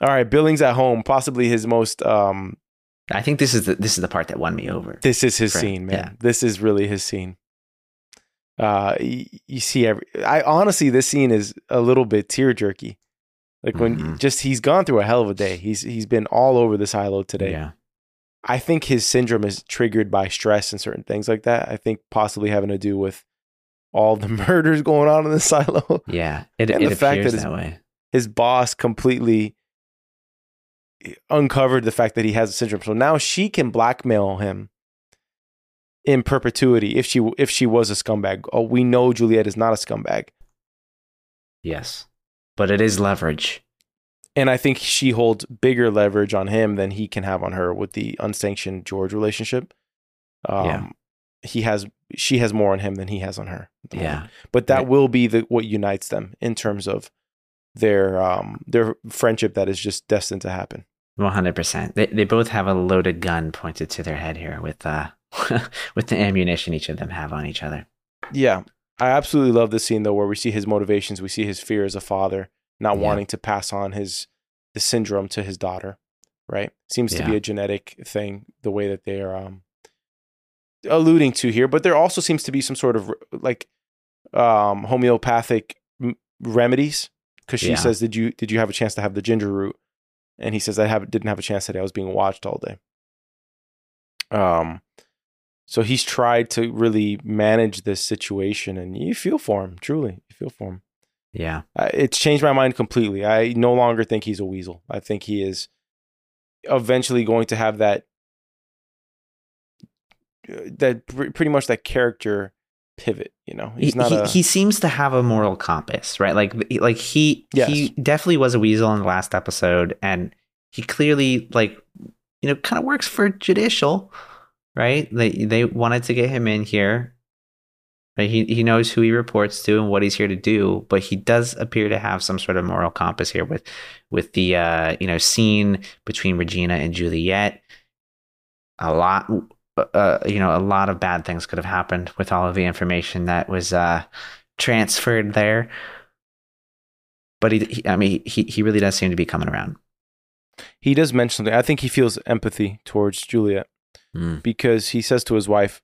all right, Billings at home, possibly his most. um I think this is the this is the part that won me over. This is his Right, scene, man. yeah. This is really his scene. Uh, y- you see every. I honestly, this scene is a little bit tear jerky. Like when Mhm. just he's gone through a hell of a day. He's he's been all over the silo today. Yeah. I think his syndrome is triggered by stress and certain things like that. I think possibly having to do with all the murders going on in the silo. Yeah, it, And it the fact that it's- that way. His boss completely uncovered the fact that he has a syndrome. So now she can blackmail him in perpetuity if she if she was a scumbag. Oh, we know Juliette is not a scumbag. Yes. But it is leverage. And I think she holds bigger leverage on him than he can have on her with the unsanctioned George relationship. Um, Yeah. He has, she has more on him than he has on her. moment. Yeah. But that Right. will be the what unites them in terms of their um their friendship that is just destined to happen. One hundred percent. They they both have a loaded gun pointed to their head here with uh with the ammunition each of them have on each other. Yeah. I absolutely love this scene though where we see his motivations, we see his fear as a father, not Yeah. wanting to pass on his the syndrome to his daughter, right? Seems to be a genetic thing the way that they are um alluding to here, but there also seems to be some sort of like um homeopathic m- remedies cuz she Yeah. says did you did you have a chance to have the ginger root? And he says I have didn't have a chance today. I was being watched all day. Um so he's tried to really manage this situation, and you feel for him. Truly, you feel for him. Yeah. Uh, it's changed my mind completely. I no longer think he's a weasel. I think he is eventually going to have that uh, that pr- pretty much that character pivot. You know, he's he, not he, a he seems to have a moral compass, right? Like like he Yes. he definitely was a weasel in the last episode, and he clearly like you know kind of works for judicial, right? They they wanted to get him in here. Right? He he knows who he reports to and what he's here to do, but he does appear to have some sort of moral compass here with with the uh, you know scene between Regina and Juliette. A lot uh, you know, a lot of bad things could have happened with all of the information that was uh, transferred there. But he, he, I mean, he, he really does seem to be coming around. he does mention something. I think he feels empathy towards Juliette Mm. because he says to his wife,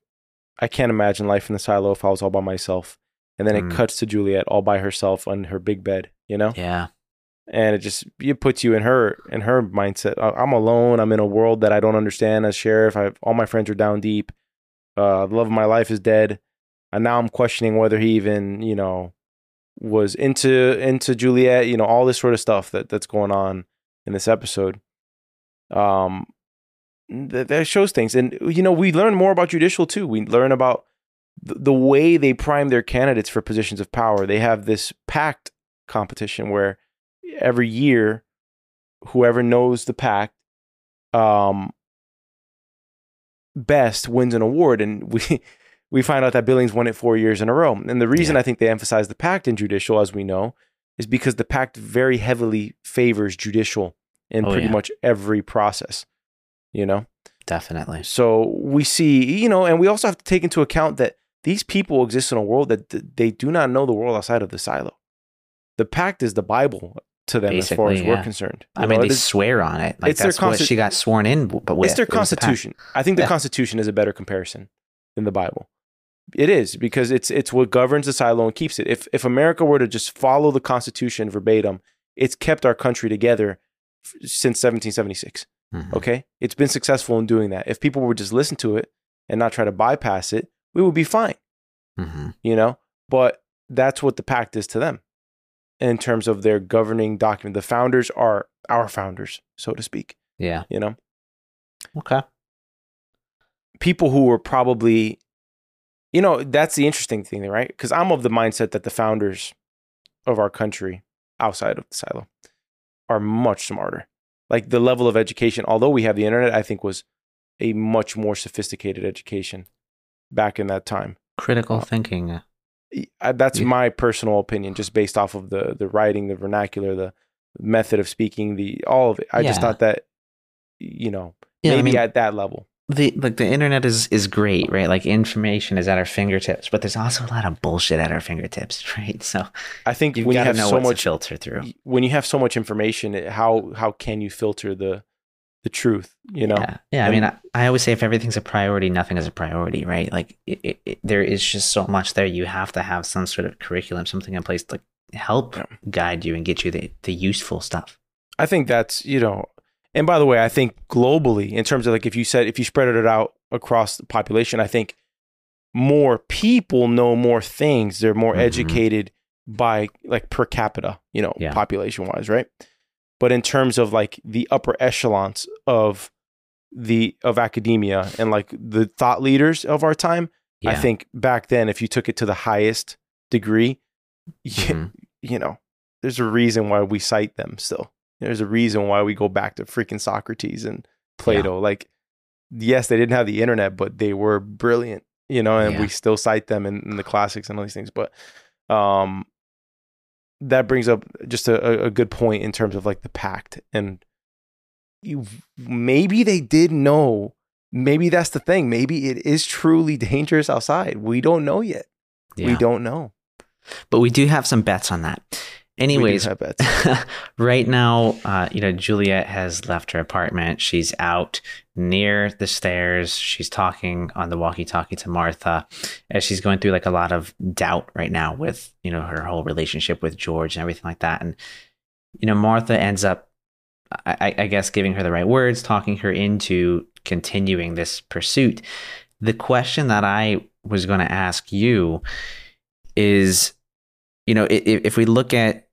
"I can't imagine life in the silo if I was all by myself." And then Mm. it cuts to Juliette all by herself on her big bed. You know. Yeah, and it just it puts you in her in her mindset. I'm alone. I'm in a world that I don't understand. As sheriff, I all my friends are down deep. Uh, the love of my life is dead, and now I'm questioning whether he even you know was into into Juliette. You know all this sort of stuff that that's going on in this episode. Um, that, that shows things, and you know we learn more about judicial too. We learn about the, the way they prime their candidates for positions of power. They have this pact competition where every year whoever knows the pact um best wins an award and we we find out that Billings won it 4 years in a row and the reason Yeah. I think they emphasize the pact in judicial as we know is because the pact very heavily favors judicial in Oh, pretty yeah. much every process you know definitely. so we see, you know, and we also have to take into account that these people exist in a world that th- they do not know the world outside of the silo. The pact is the Bible to them as far Basically, as we're yeah. concerned. I You mean, they swear on it. Like it's their that's what she got sworn in, but with it's their It the constitution. I think the Yeah. constitution is a better comparison than the Bible. It is because it's it's what governs the silo and keeps it. If if America were to just follow the constitution verbatim, it's kept our country together f- since 1776. Mhm. Okay. It's been successful in doing that. If people would just listen to it and not try to bypass it, we would be fine, Mhm. you know? But that's what the pact is to them in terms of their governing document. The founders are our founders, so to speak, Yeah. you know? Okay. People who were probably, you know, that's the interesting thing, right? Because I'm of the mindset that the founders of our country outside of the silo are much smarter. Like the level of education, although we have the internet, I think was a much more sophisticated education back in that time. Critical Uh, thinking. I, that's Yeah. my personal opinion, just based off of the the writing, the vernacular, the method of speaking, the all of it. I just thought that, you know, Yeah, I maybe mean- at that level. The like the internet is is great, right? Like information is at our fingertips, but there's also a lot of bullshit at our fingertips, right? So I think when you have know so much filter through. when you have so much information, how how can you filter the the truth? You know, Yeah, yeah. I mean, I, I always say if everything's a priority, nothing is a priority, right? Like it, it, it- there is just so much there. You have to have some sort of curriculum, something in place to help Yeah. guide you and get you the the useful stuff. I think that's you know. And by the way, I think globally, in terms of like if you said if you spread it out across the population, I think more people know more things. They're more Mhm. educated by like per capita, you know, Yeah. population wise, right? But in terms of like the upper echelons of the of academia and like the thought leaders of our time, Yeah. I think back then, if you took it to the highest degree, you, Mhm. you know, there's a reason why we cite them still. There's a reason why we go back to freaking Socrates and Plato. Like, yes, they didn't have the internet, but they were brilliant, you know, and Yeah. we still cite them in, in the classics and all these things. But um, that brings up just a, a- a good point in terms of like the pact and you, maybe they did know. Maybe that's the thing. Maybe it is truly dangerous outside. We don't know yet. Yeah. We don't know. But we do have some bets on that. Anyways, right now, uh, you know, Juliette has left her apartment. She's out near the stairs. She's talking on the walkie-talkie to Martha as she's going through like a lot of doubt right now with, you know, her whole relationship with George and everything like that. And, you know, Martha ends up, I, I- guess, giving her the right words, talking her into continuing this pursuit. The question that I was going to ask you is, you know, i- i- if we look at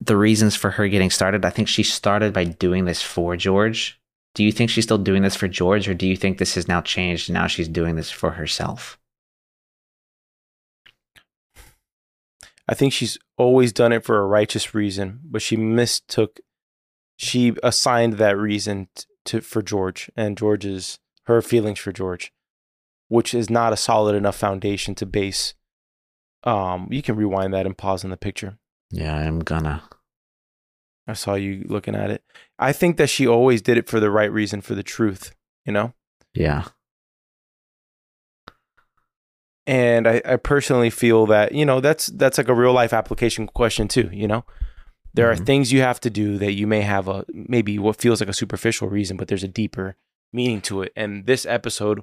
the reasons for her getting started, I think she started by doing this for George. Do you think she's still doing this for George, or do you think this has now changed and now she's doing this for herself? I think she's always done it for a righteous reason, but she mistook. She assigned that reason to for George and George's her feelings for George, which is not a solid enough foundation to base. Um, you can rewind that and pause in the picture. Yeah, I'm gonna. I saw you looking at it. I think that she always did it for the right reason, for the truth. You know. Yeah. and I, I personally feel that you know that's that's like a real life application question too you know there Mhm. are things you have to do that you may have a maybe what feels like a superficial reason but there's a deeper meaning to it and this episode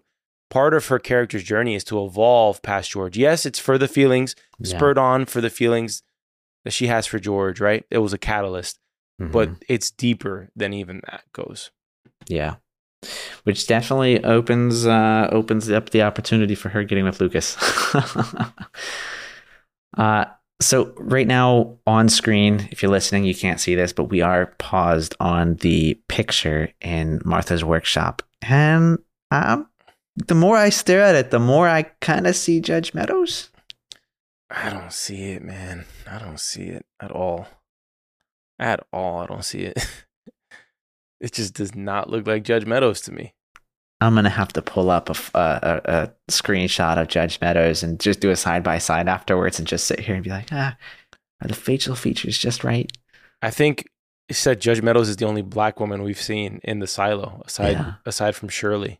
part of her character's journey is to evolve past george yes it's for the feelings Yeah. spurred on for the feelings that she has for george right it was a catalyst but Mhm. it's deeper than even that goes yeah, which definitely opens uh, opens up the opportunity for her getting with Lucas. uh, so right now on screen, if you're listening, you can't see this, but we are paused on the picture in Martha's workshop, and um, the more I stare at it, the more I kind of see Judge Meadows. I don't see it, man. I don't see it at all. At all, I don't see it. it just does not look like Judge Meadows to me. I'm gonna have to pull up a a screenshot of Judge Meadows and just do a side by side afterwards, and just sit here and be like, ah, are the facial features just right? I think it said Judge Meadows is the only black woman we've seen in the silo, aside Yeah. aside from Shirley,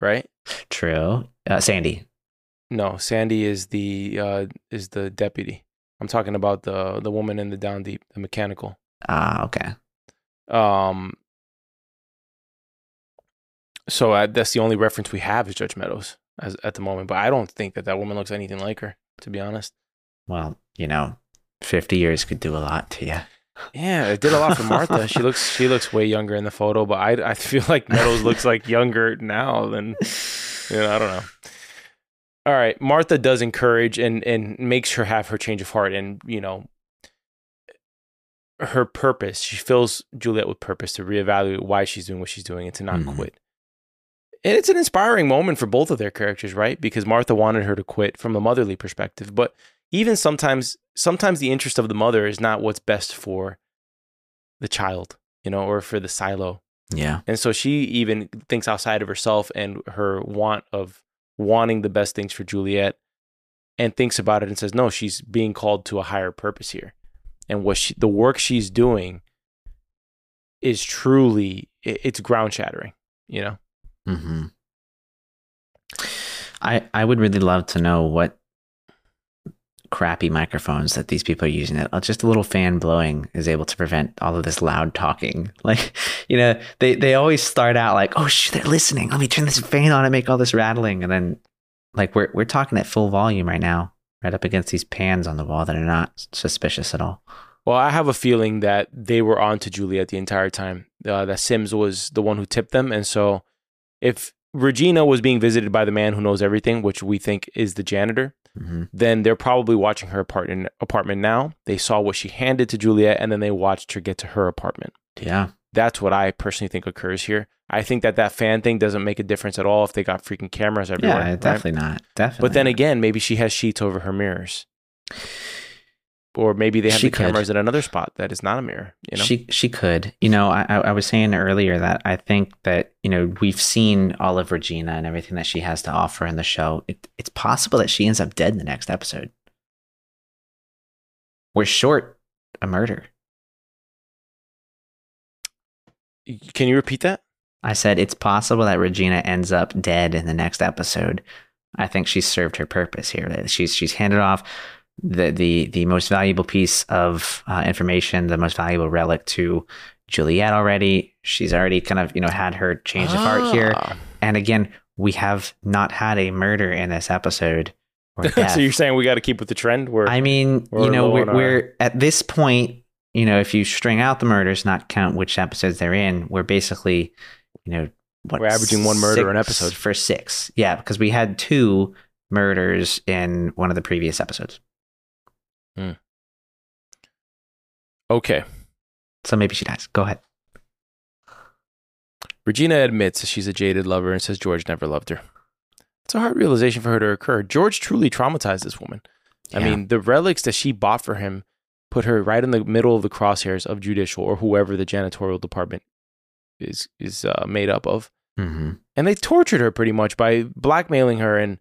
right? True. Uh, Sandy. No, Sandy is the uh, is the deputy. I'm talking about the the woman in the down deep, the mechanical. Ah, okay. Um, so uh, that's the only reference we have is Judge Meadows as, at the moment. But I don't think that that woman looks anything like her, to be honest. Well, you know, 50 years could do a lot to you. Yeah, it did a lot for Martha. she looks she looks way younger in the photo, but I I feel like Meadows looks like younger now than you know, I don't know. All right, Martha does encourage and and makes her have her change of heart and you know her purpose. She fills Juliette with purpose to reevaluate why she's doing what she's doing and to not Mhm. quit. And it's an inspiring moment for both of their characters, right? Because Martha wanted her to quit from a motherly perspective, but even sometimes sometimes the interest of the mother is not what's best for the child, you know, or for the silo. Yeah. And so she even thinks outside of herself and her want of wanting the best things for Juliette and thinks about it and says, no, she's being called to a higher purpose here. And what she, the work she's doing is truly, it's ground shattering, you know? hmm I I would really love to know what crappy microphones that these people are using. That just a little fan blowing is able to prevent all of this loud talking. Like you know, they they always start out like, oh shit, they're listening. Let me turn this fan on and make all this rattling, and then like we're we're talking at full volume right now, right up against these pans on the wall that are not suspicious at all. Well, I have a feeling that they were on to Juliette the entire time. Uh, that Sims was the one who tipped them. And so if Regina was being visited by the man who knows everything, which we think is the janitor, hmm then they're probably watching her apartment apartment now. They saw what she handed to Juliette, and then they watched her get to her apartment. Yeah. That's what I personally think occurs here. I think that that fan thing doesn't make a difference at all if they got freaking cameras everywhere. Yeah, right? definitely not. Definitely. But then not. again, maybe she has sheets over her mirrors. Or maybe they have She the could. cameras at another spot that is not a mirror. You know, She she could. You know, I I was saying earlier that I think that you know we've seen all of Regina and everything that she has to offer in the show. It, it's possible that she ends up dead in the next episode. We're short a murder. can you repeat that? I said it's possible that Regina ends up dead in the next episode. I think she's served her purpose here. She's she's handed off the the the most valuable piece of uh, information, the most valuable relic to Juliette already. She's already kind of you know had her change of heart here. Ah. And again, we have not had a murder in this episode. So you're saying we got to keep with the trend? Where I mean, We're you know, we're, our- we're at this point, you know, if you string out the murders, not count which episodes they're in, we're basically, you know, what We're averaging one murder an episode. for six. Yeah, because we had two murders in one of the previous episodes. Okay, So maybe she dies. Go ahead. Regina admits that she's a jaded lover and says George never loved her. It's a hard realization for her to occur. George truly traumatized this woman. I mean, the relics that she bought for him put her right in the middle of the crosshairs of judicial or whoever the janitorial department is is uh, made up of. hmm And they tortured her pretty much by blackmailing her and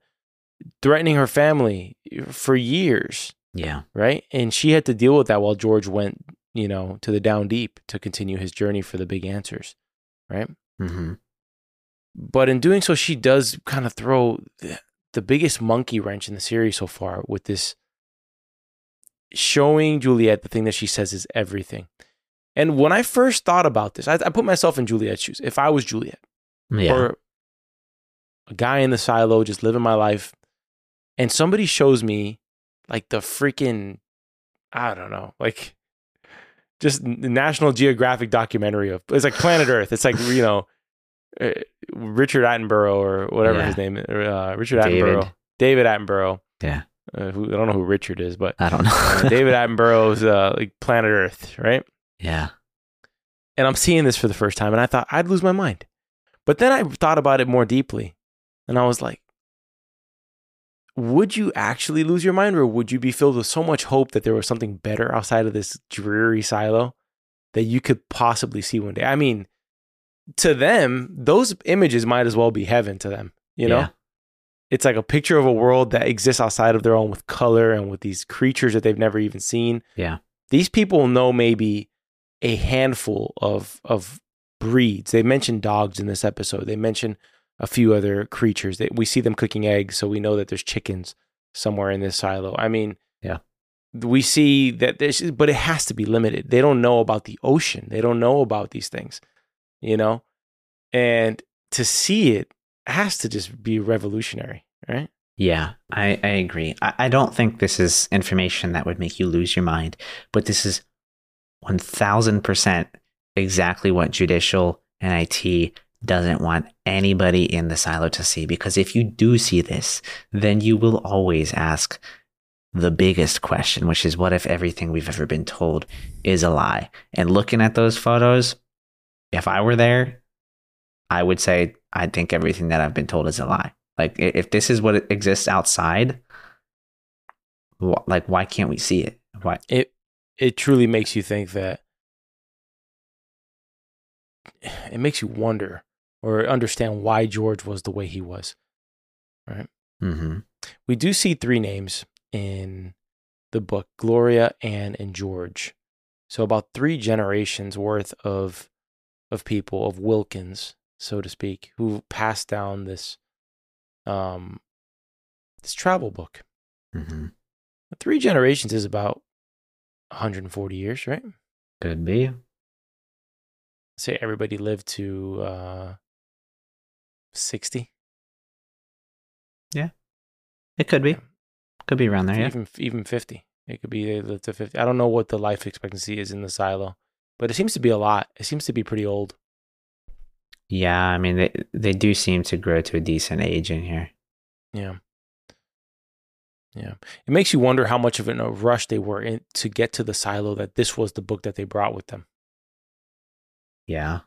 threatening her family for years, Yeah. right? And she had to deal with that while George went, you know, to the down deep to continue his journey for the big answers, right? hmm But in doing so, she does kind of throw the, the biggest monkey wrench in the series so far with this showing Juliette the thing that she says is everything. And when I first thought about this, I, I put myself in Juliette's shoes. If I was Juliette, Yeah. or a guy in the silo just living my life and somebody shows me like the freaking i don't know like just national geographic documentary of it's like planet earth it's like you know uh, richard attenborough or whatever Yeah. his name is uh, richard attenborough david attenborough Yeah. uh, who, i don't know who richard is but I don't know. uh, david attenborough's uh, like planet earth right yeah. and I'm seeing this for the first time, and I thought I'd lose my mind. But then I thought about it more deeply, and I was like, would you actually lose your mind, or would you be filled with so much hope that there was something better outside of this dreary silo that you could possibly see one day? I mean, to them, those images might as well be heaven to them, you know? Yeah. It's like a picture of a world that exists outside of their own with color and with these creatures that they've never even seen Yeah. these people know maybe a handful of of breeds. They mentioned dogs in this episode. They mention a few other creatures. They, we see them cooking eggs, so we know that there's chickens somewhere in this silo. I mean, Yeah. we see that this, but it has to be limited. They don't know about the ocean. They don't know about these things, you know, and to see it has to just be revolutionary, right? Yeah, I, I agree. I, I don't think this is information that would make you lose your mind, but this is 1000% exactly what judicial and IT doesn't want anybody in the silo to see. Because if you do see this, then you will always ask the biggest question, which is what if everything we've ever been told is a lie? And looking at those photos, if I were there, I would say, I think everything that I've been told is a lie. Like, if this is what exists outside, like, why can't we see it? Why? it it truly makes you think that it makes you wonder or understand why George was the way he was. Mm-hmm. We do see three names in the book Gloria, Anne, and George. So about three generations worth of of people of Wilkins, so to speak, who passed down this um this travel book. Mm-hmm. Three generations is about 140 years, right? Could be. say everybody lived to uh 60 Yeah. It could be. Could be around there. Yeah. even even 50 it could be they to 50 i don't know what the life expectancy is in the silo but it seems to be a lot it seems to be pretty old Yeah. I mean, they they do seem to grow to a decent age in here. yeah yeah it makes you wonder how much of a rush they were in to get to the silo that this was the book that they brought with them Yeah.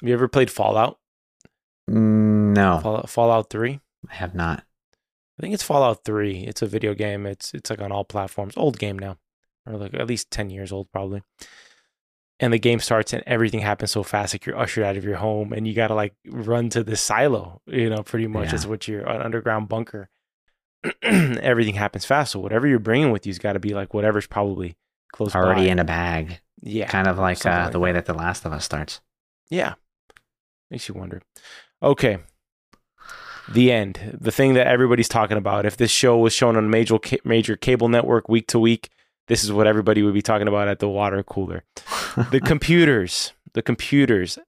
Have you ever played fallout Mm, No, fallout, fallout 3 I have not. I think it's Fallout 3. It's a video game. It's it's like on all platforms. Old game now. Or like at least 10 years old probably. And the game starts and everything happens so fast like you're ushered out of your home and you got to like run to the silo, you know, pretty much Yeah. is what you're an underground bunker. everything happens fast. So whatever you're bringing with you's got to be like whatever's probably close Already by. in a bag, yeah. kind of like, uh, like the way that The Last of Us starts. Yeah. Makes you wonder. Okay. The end. The thing that everybody's talking about. If this show was shown on a major major cable network week to week, this is what everybody would be talking about at the water cooler. The computers, the computers,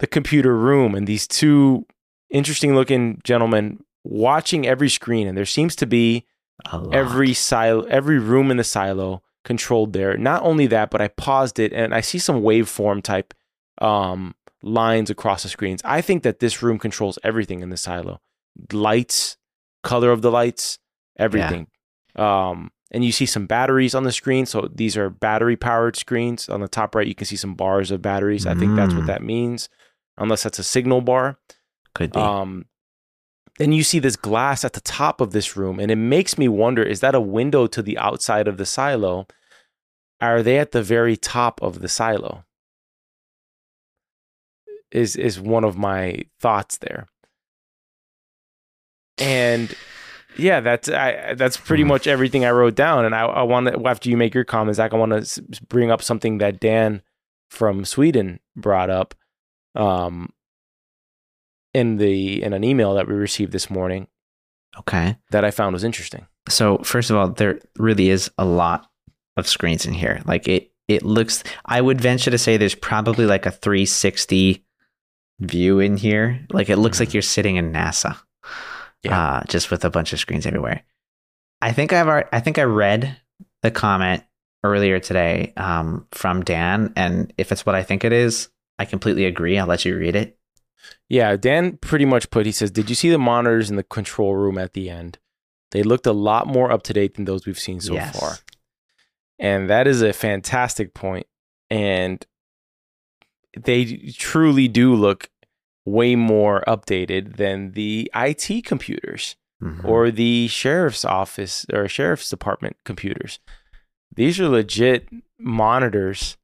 the computer room, and these two interesting looking gentlemen watching every screen. And there seems to be every silo, every room in the silo controlled there. Not only that, but I paused it and I see some waveform type um, lines across the screens. I think that this room controls everything in the silo, lights, color of the lights, everything. Um, and you see some batteries on the screen. So these are battery powered screens. On the top right, you can see some bars of batteries. I think that's what Mm. that means, unless that's a signal bar. could be. Um, then you see this glass at the top of this room, and it makes me wonder: is that a window to the outside of the silo? Are they at the very top of the silo? Is is one of my thoughts there, and yeah, that's I, that's pretty Hmm. much everything I wrote down. And I, I want to after you make your comments, Zach, I want to bring up something that Dan from Sweden brought up. Um, in the in an email that we received this morning okay. that I found was interesting. So first of all, there really is a lot of screens in here. Like it, it looks. I would venture to say there's probably like a 360 view in here. Like it looks like you're sitting in NASA. Yeah. Uh, just with a bunch of screens everywhere. I think I've already, I think I read the comment earlier today um, from Dan, and if it's what I think it is, I completely agree. I'll let you read it. Yeah, Dan pretty much put he says, "Did you see the monitors in the control room at the end? They looked a lot more up to date than those we've seen so Yes. far." And that is a fantastic point. point and they truly do look way more updated than the IT computers. Mhm. or the sheriff's office or sheriff's department computers. These are legit monitors,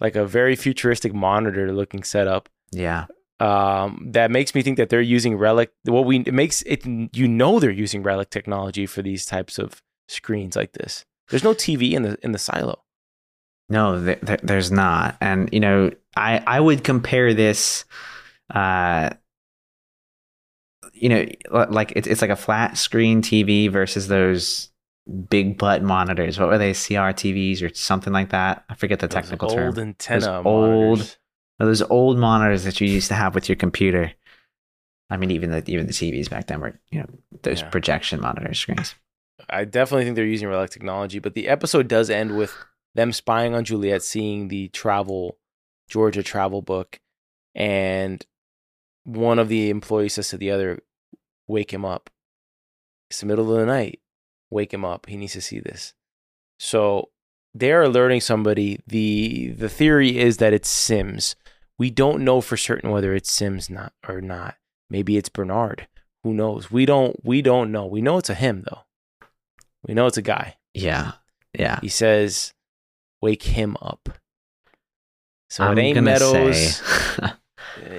like a very futuristic monitor looking setup. yeah, Um, that makes me think that they're using relic. What we it makes it you know they're using relic technology for these types of screens like this. There's no TV in the in the silo. No, th- th- there's not. And you know, I I would compare this, uh, you know, like it's it's like a flat screen TV versus those big butt monitors. What were they? CRTVs or something like that? I forget the Those technical old term. antenna old- monitors. Those old monitors that you used to have with your computer. I mean, even the even the TVs back then were you know those Yeah. projection monitor screens. I definitely think they're using relic technology, but the episode does end with them spying on Juliette, seeing the travel Georgia travel book, and one of the employees says to the other, "Wake him up. It's the middle of the night. Wake him up. He needs to see this." So they're alerting somebody. the The theory is that it's Sims. We don't know for certain whether it's Sims not or not. Maybe it's Bernard. Who knows? We don't. We don't know. We know it's a him though. We know it's a guy. Yeah, yeah. He says, "Wake him up." So I'm it ain't Meadows. say-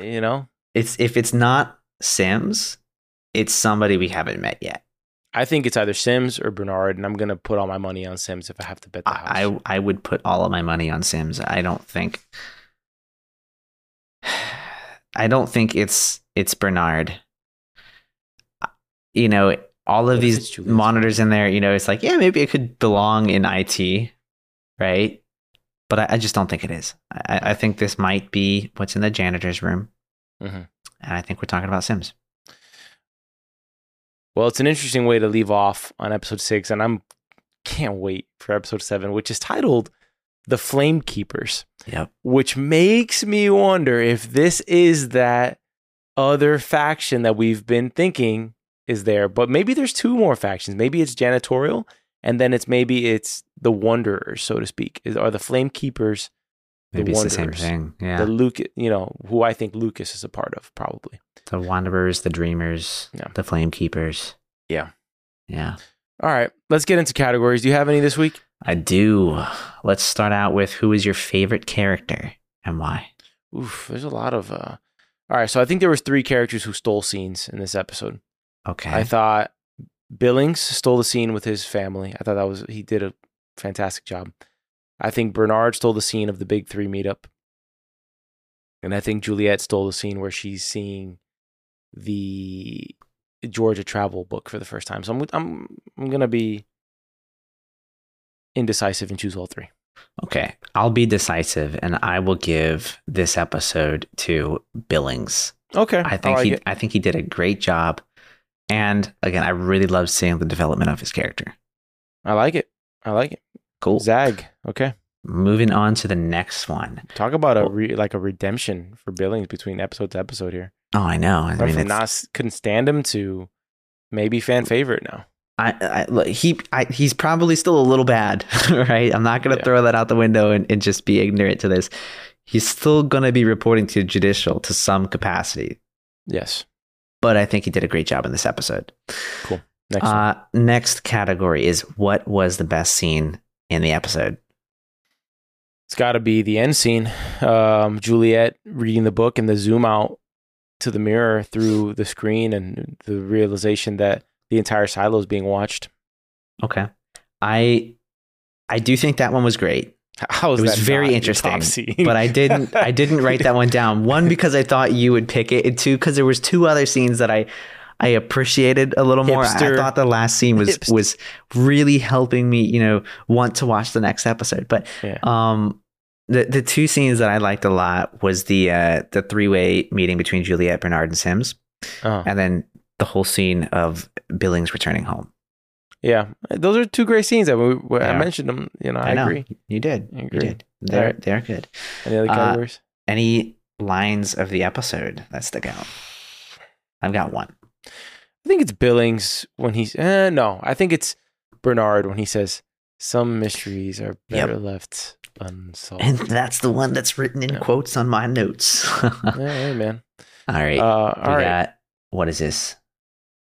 you know, it's if it's not Sims, it's somebody we haven't met yet. I think it's either Sims or Bernard, and I'm gonna put all my money on Sims if I have to bet the house. I, I would put all of my money on Sims. I don't think I don't think it's it's Bernard. You know, all of these monitors in there, you know, it's like, yeah, maybe it could belong in IT, right? But I, I just don't think it is. I, I think this might be what's in the janitor's room. Mhm. And I think we're talking about Sims. Well, it's an interesting way to leave off on episode six, and I'm can't wait for episode seven, which is titled "The Flame Keepers." Yep. which makes me wonder if this is that other faction that we've been thinking is there. But maybe there's two more factions. Maybe it's janitorial, and then it's maybe it's the Wanderers, so to speak. Is are the Flame Keepers the Maybe it's the same thing. Yeah. the Luke? You know who I think Lucas is a part of, probably. The Wanderers, the Dreamers, Yeah. the Flame Keepers. Yeah, yeah. All right, let's get into categories. Do you have any this week? I do. Let's start out with who is your favorite character and why? Oof, there's a lot of. uh All right, so I think there was three characters who stole scenes in this episode. Okay. I thought Billings stole the scene with his family. I thought that was he did a fantastic job. I think Bernard stole the scene of the big three meetup. And I think Juliette stole the scene where she's seeing the Georgia travel book for the first time. So I'm I'm I'm gonna be indecisive and choose all three. okay. I'll be decisive and I will give this episode to Billings. Okay, I think like he it. I think he did a great job. And again, I really love seeing the development of his character. I like it. I like it. Cool. Zach. Okay, Moving on to the next one. talk about a re, like a redemption for Billings between episode to episode here. Oh, I know. I mean, from not couldn't stand him to maybe fan favorite now. I, I look, he I, he's probably still a little bad, right? I'm not going to Yeah. throw that out the window and, and just be ignorant to this. He's still going to be reporting to judicial to some capacity, Yes. But I think he did a great job in this episode. Next. Uh, next category is what was the best scene in the episode? It's got to be the end scene. Um, Juliette reading the book and the zoom out to the mirror through the screen and the realization that the entire silo is being watched. Okay, I I do think that one was great. How It was very interesting, but I didn't I didn't write that one down. One because I thought you would pick it, and two because there was two other scenes that I I appreciated a little more. I thought the last scene was Hipster. was really helping me, you know, want to watch the next episode. But Yeah. um the the two scenes that I liked a lot was the uh the three-way meeting between Juliette, Bernard, and Sims, Oh, and then the whole scene of Billings returning home. Yeah, those are two great scenes that we, we- I mentioned them. You know, I, know. agree. You did. I You did. They're Alright. they're good. Any other Uh. Any lines of the episode that stick out? I've got one. I think it's Billings when he's eh, no. I think it's Bernard when he says some mysteries are Yep. better left unsolved. And that's the one that's written in Yeah. quotes on my notes. yeah, hey, man. all right. Uh, all we right. got what is this?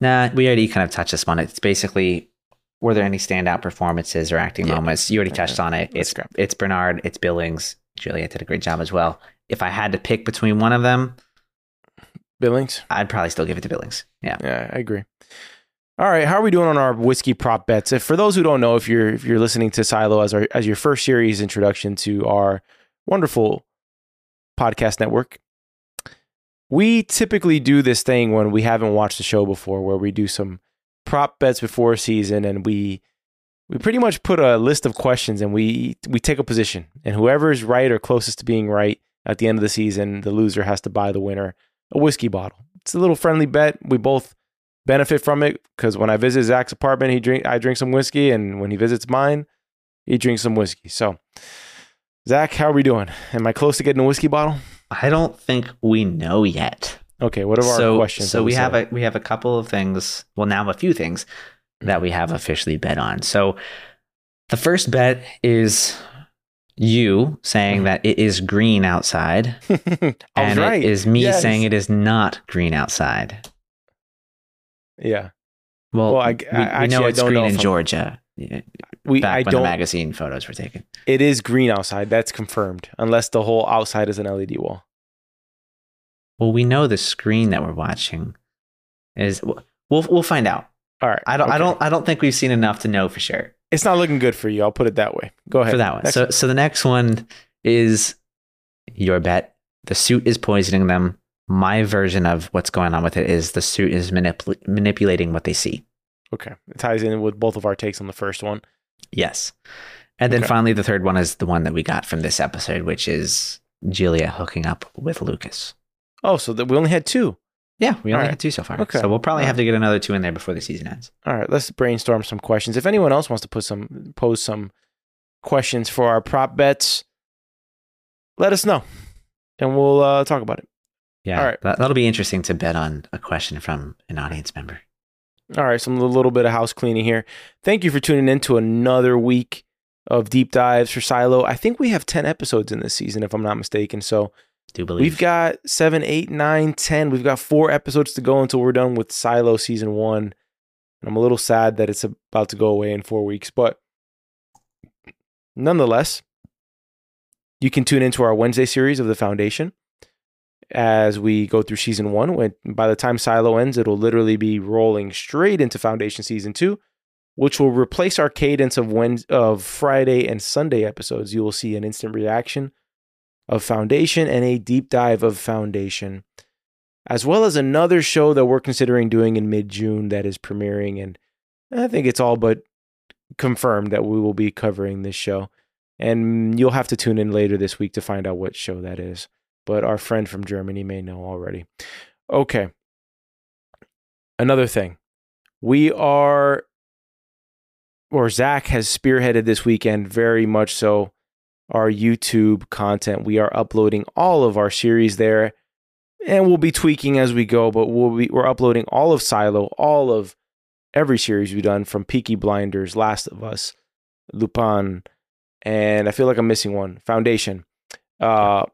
Nah, we already kind of touched this one. It's basically were there any standout performances or acting Yeah. moments? You already touched on it. It's it's Bernard, it's Billings. Juliette did a great job as well. If I had to pick between one of them, Billings. I'd probably still give it to Billings. Yeah. Yeah, I agree. All right, how are we doing on our whiskey prop bets? If for those who don't know, if you're if you're listening to Silo as our as your first series introduction to our wonderful podcast network, we typically do this thing when we haven't watched the show before, where we do some prop bets before season, and we we pretty much put a list of questions and we we take a position, and whoever is right or closest to being right at the end of the season, the loser has to buy the winner a whiskey bottle. It's a little friendly bet. We both benefit from it because when I visit Zach's apartment, he drink I drink some whiskey, and when he visits mine, he drinks some whiskey. So, Zach, how are we doing? Am I close to getting a whiskey bottle? I don't think we know yet. Okay, what are so, our questions? So we have up? a we have a couple of things. Well, now a few things that we mm-hmm. have officially bet on. So the first bet is you saying mm-hmm. that it is green outside, and right. it is me Yes. saying it is not green outside. yeah. Well, Well, I- we, I- we actually, know it's green know in Georgia. yeah, We Back I when the magazine photos were taken. It is green outside. That's confirmed. Unless the whole outside is an LED wall. Well, we know the screen that we're watching is. We'll we'll find out. All right. I don't. I don't. I don't think we've seen enough to know for sure. It's not looking good for you. I'll put it that way. Go ahead for that one. Next so, so the next one is your bet. The suit is poisoning them. My version of what's going on with it is the suit is manip- manipulating what they see. Okay. It ties in with both of our takes on the first one. Yes. And then Okay. finally, the third one is the one that we got from this episode, which is Julia hooking up with Lucas. Oh, so that we only had two. Yeah, we only right. had two so far. Okay. So we'll probably All have to get another two in there before the season ends. All right, let's brainstorm some questions. If anyone else wants to put some pose some questions for our prop bets, let us know, and we'll uh, talk about it. Yeah. All right. That, that'll be interesting to bet on a question from an audience member. All right, some a little bit of house cleaning here. Thank you for tuning in to another week of deep dives for Silo. I think we have ten episodes in this season, if I'm not mistaken. So Do believe we've got seven, eight, nine, ten. We've got four episodes to go until we're done with Silo season one. I'm a little sad that it's about to go away in four weeks, but nonetheless, you can tune into our Wednesday series of the Foundation as we go through season one. When by the time Silo ends, it'll literally be rolling straight into Foundation season two, which will replace our cadence of of Friday and Sunday episodes. You will see an instant reaction of Foundation and a deep dive of Foundation, as well as another show that we're considering doing in mid June that is premiering. And I think it's all but confirmed that we will be covering this show. And you'll have to tune in later this week to find out what show that is. But our friend from Germany may know already. Okay. Another thing. We are, or Zach has spearheaded this weekend very much so our YouTube content. We are uploading all of our series there and we'll be tweaking as we go, but we'll be, we're uploading all of Silo, all of every series we've done from Peaky Blinders, Last of Us, Lupin, and I feel like I'm missing one. Foundation uh,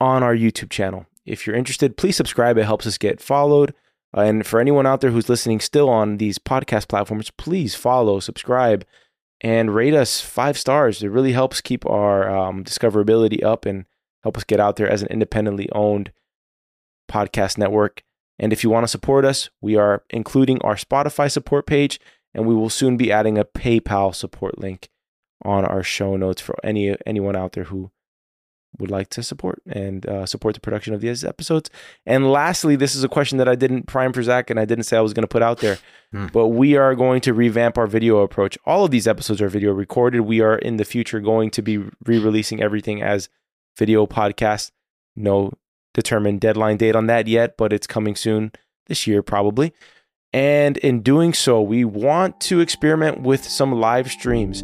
on our YouTube channel. If you're interested, please subscribe. It helps us get followed. Uh, and for anyone out there who's listening still on these podcast platforms, please follow, subscribe, and rate us five stars. It really helps keep our um, discoverability up and help us get out there as an independently owned podcast network. And if you want to support us, we are including our Spotify support page, and we will soon be adding a PayPal support link on our show notes for any anyone out there who would like to support and uh, support the production of these episodes. And lastly, this is a question that I didn't prime for Zach and I didn't say I was going to put out there, Hmm. but we are going to revamp our video approach. All of these episodes are video recorded. We are in the future going to be re-releasing everything as video podcast. No determined deadline date on that yet, but it's coming soon this year probably. And in doing so, we want to experiment with some live streams.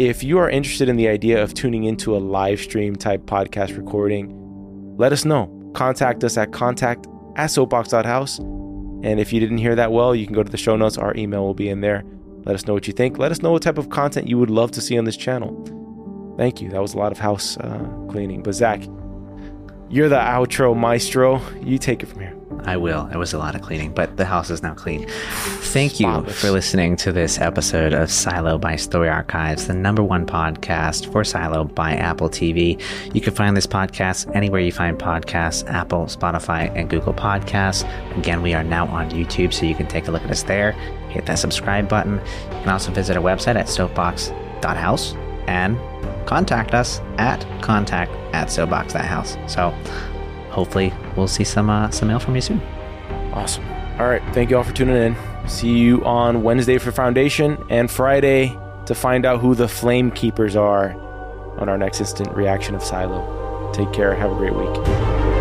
If you are interested in the idea of tuning into a live stream type podcast recording, let us know. Contact us at contact at soapbox.house. And if you didn't hear that well, you can go to the show notes. Our email will be in there. Let us know what you think. Let us know what type of content you would love to see on this channel. Thank you. That was a lot of house uh, cleaning. But Zach, you're the outro maestro. You take it from here. I will. It was a lot of cleaning, but the house is now clean. Thank you for listening to this episode of Silo by Story Archives, the number one podcast for Silo by Apple TV. You can find this podcast anywhere you find podcasts Apple, Spotify, and Google Podcasts. Again, we are now on YouTube, so you can take a look at us there. Hit that subscribe button. You can also visit our website at soapbox.house and contact us at contact at soapbox.house. So hopefully we'll see some uh, some mail from you soon. Awesome. All right. Thank you all for tuning in. See you on Wednesday for Foundation and Friday to find out who the Flame Keepers are on our next instant reaction of Silo. Take care. Have a great week.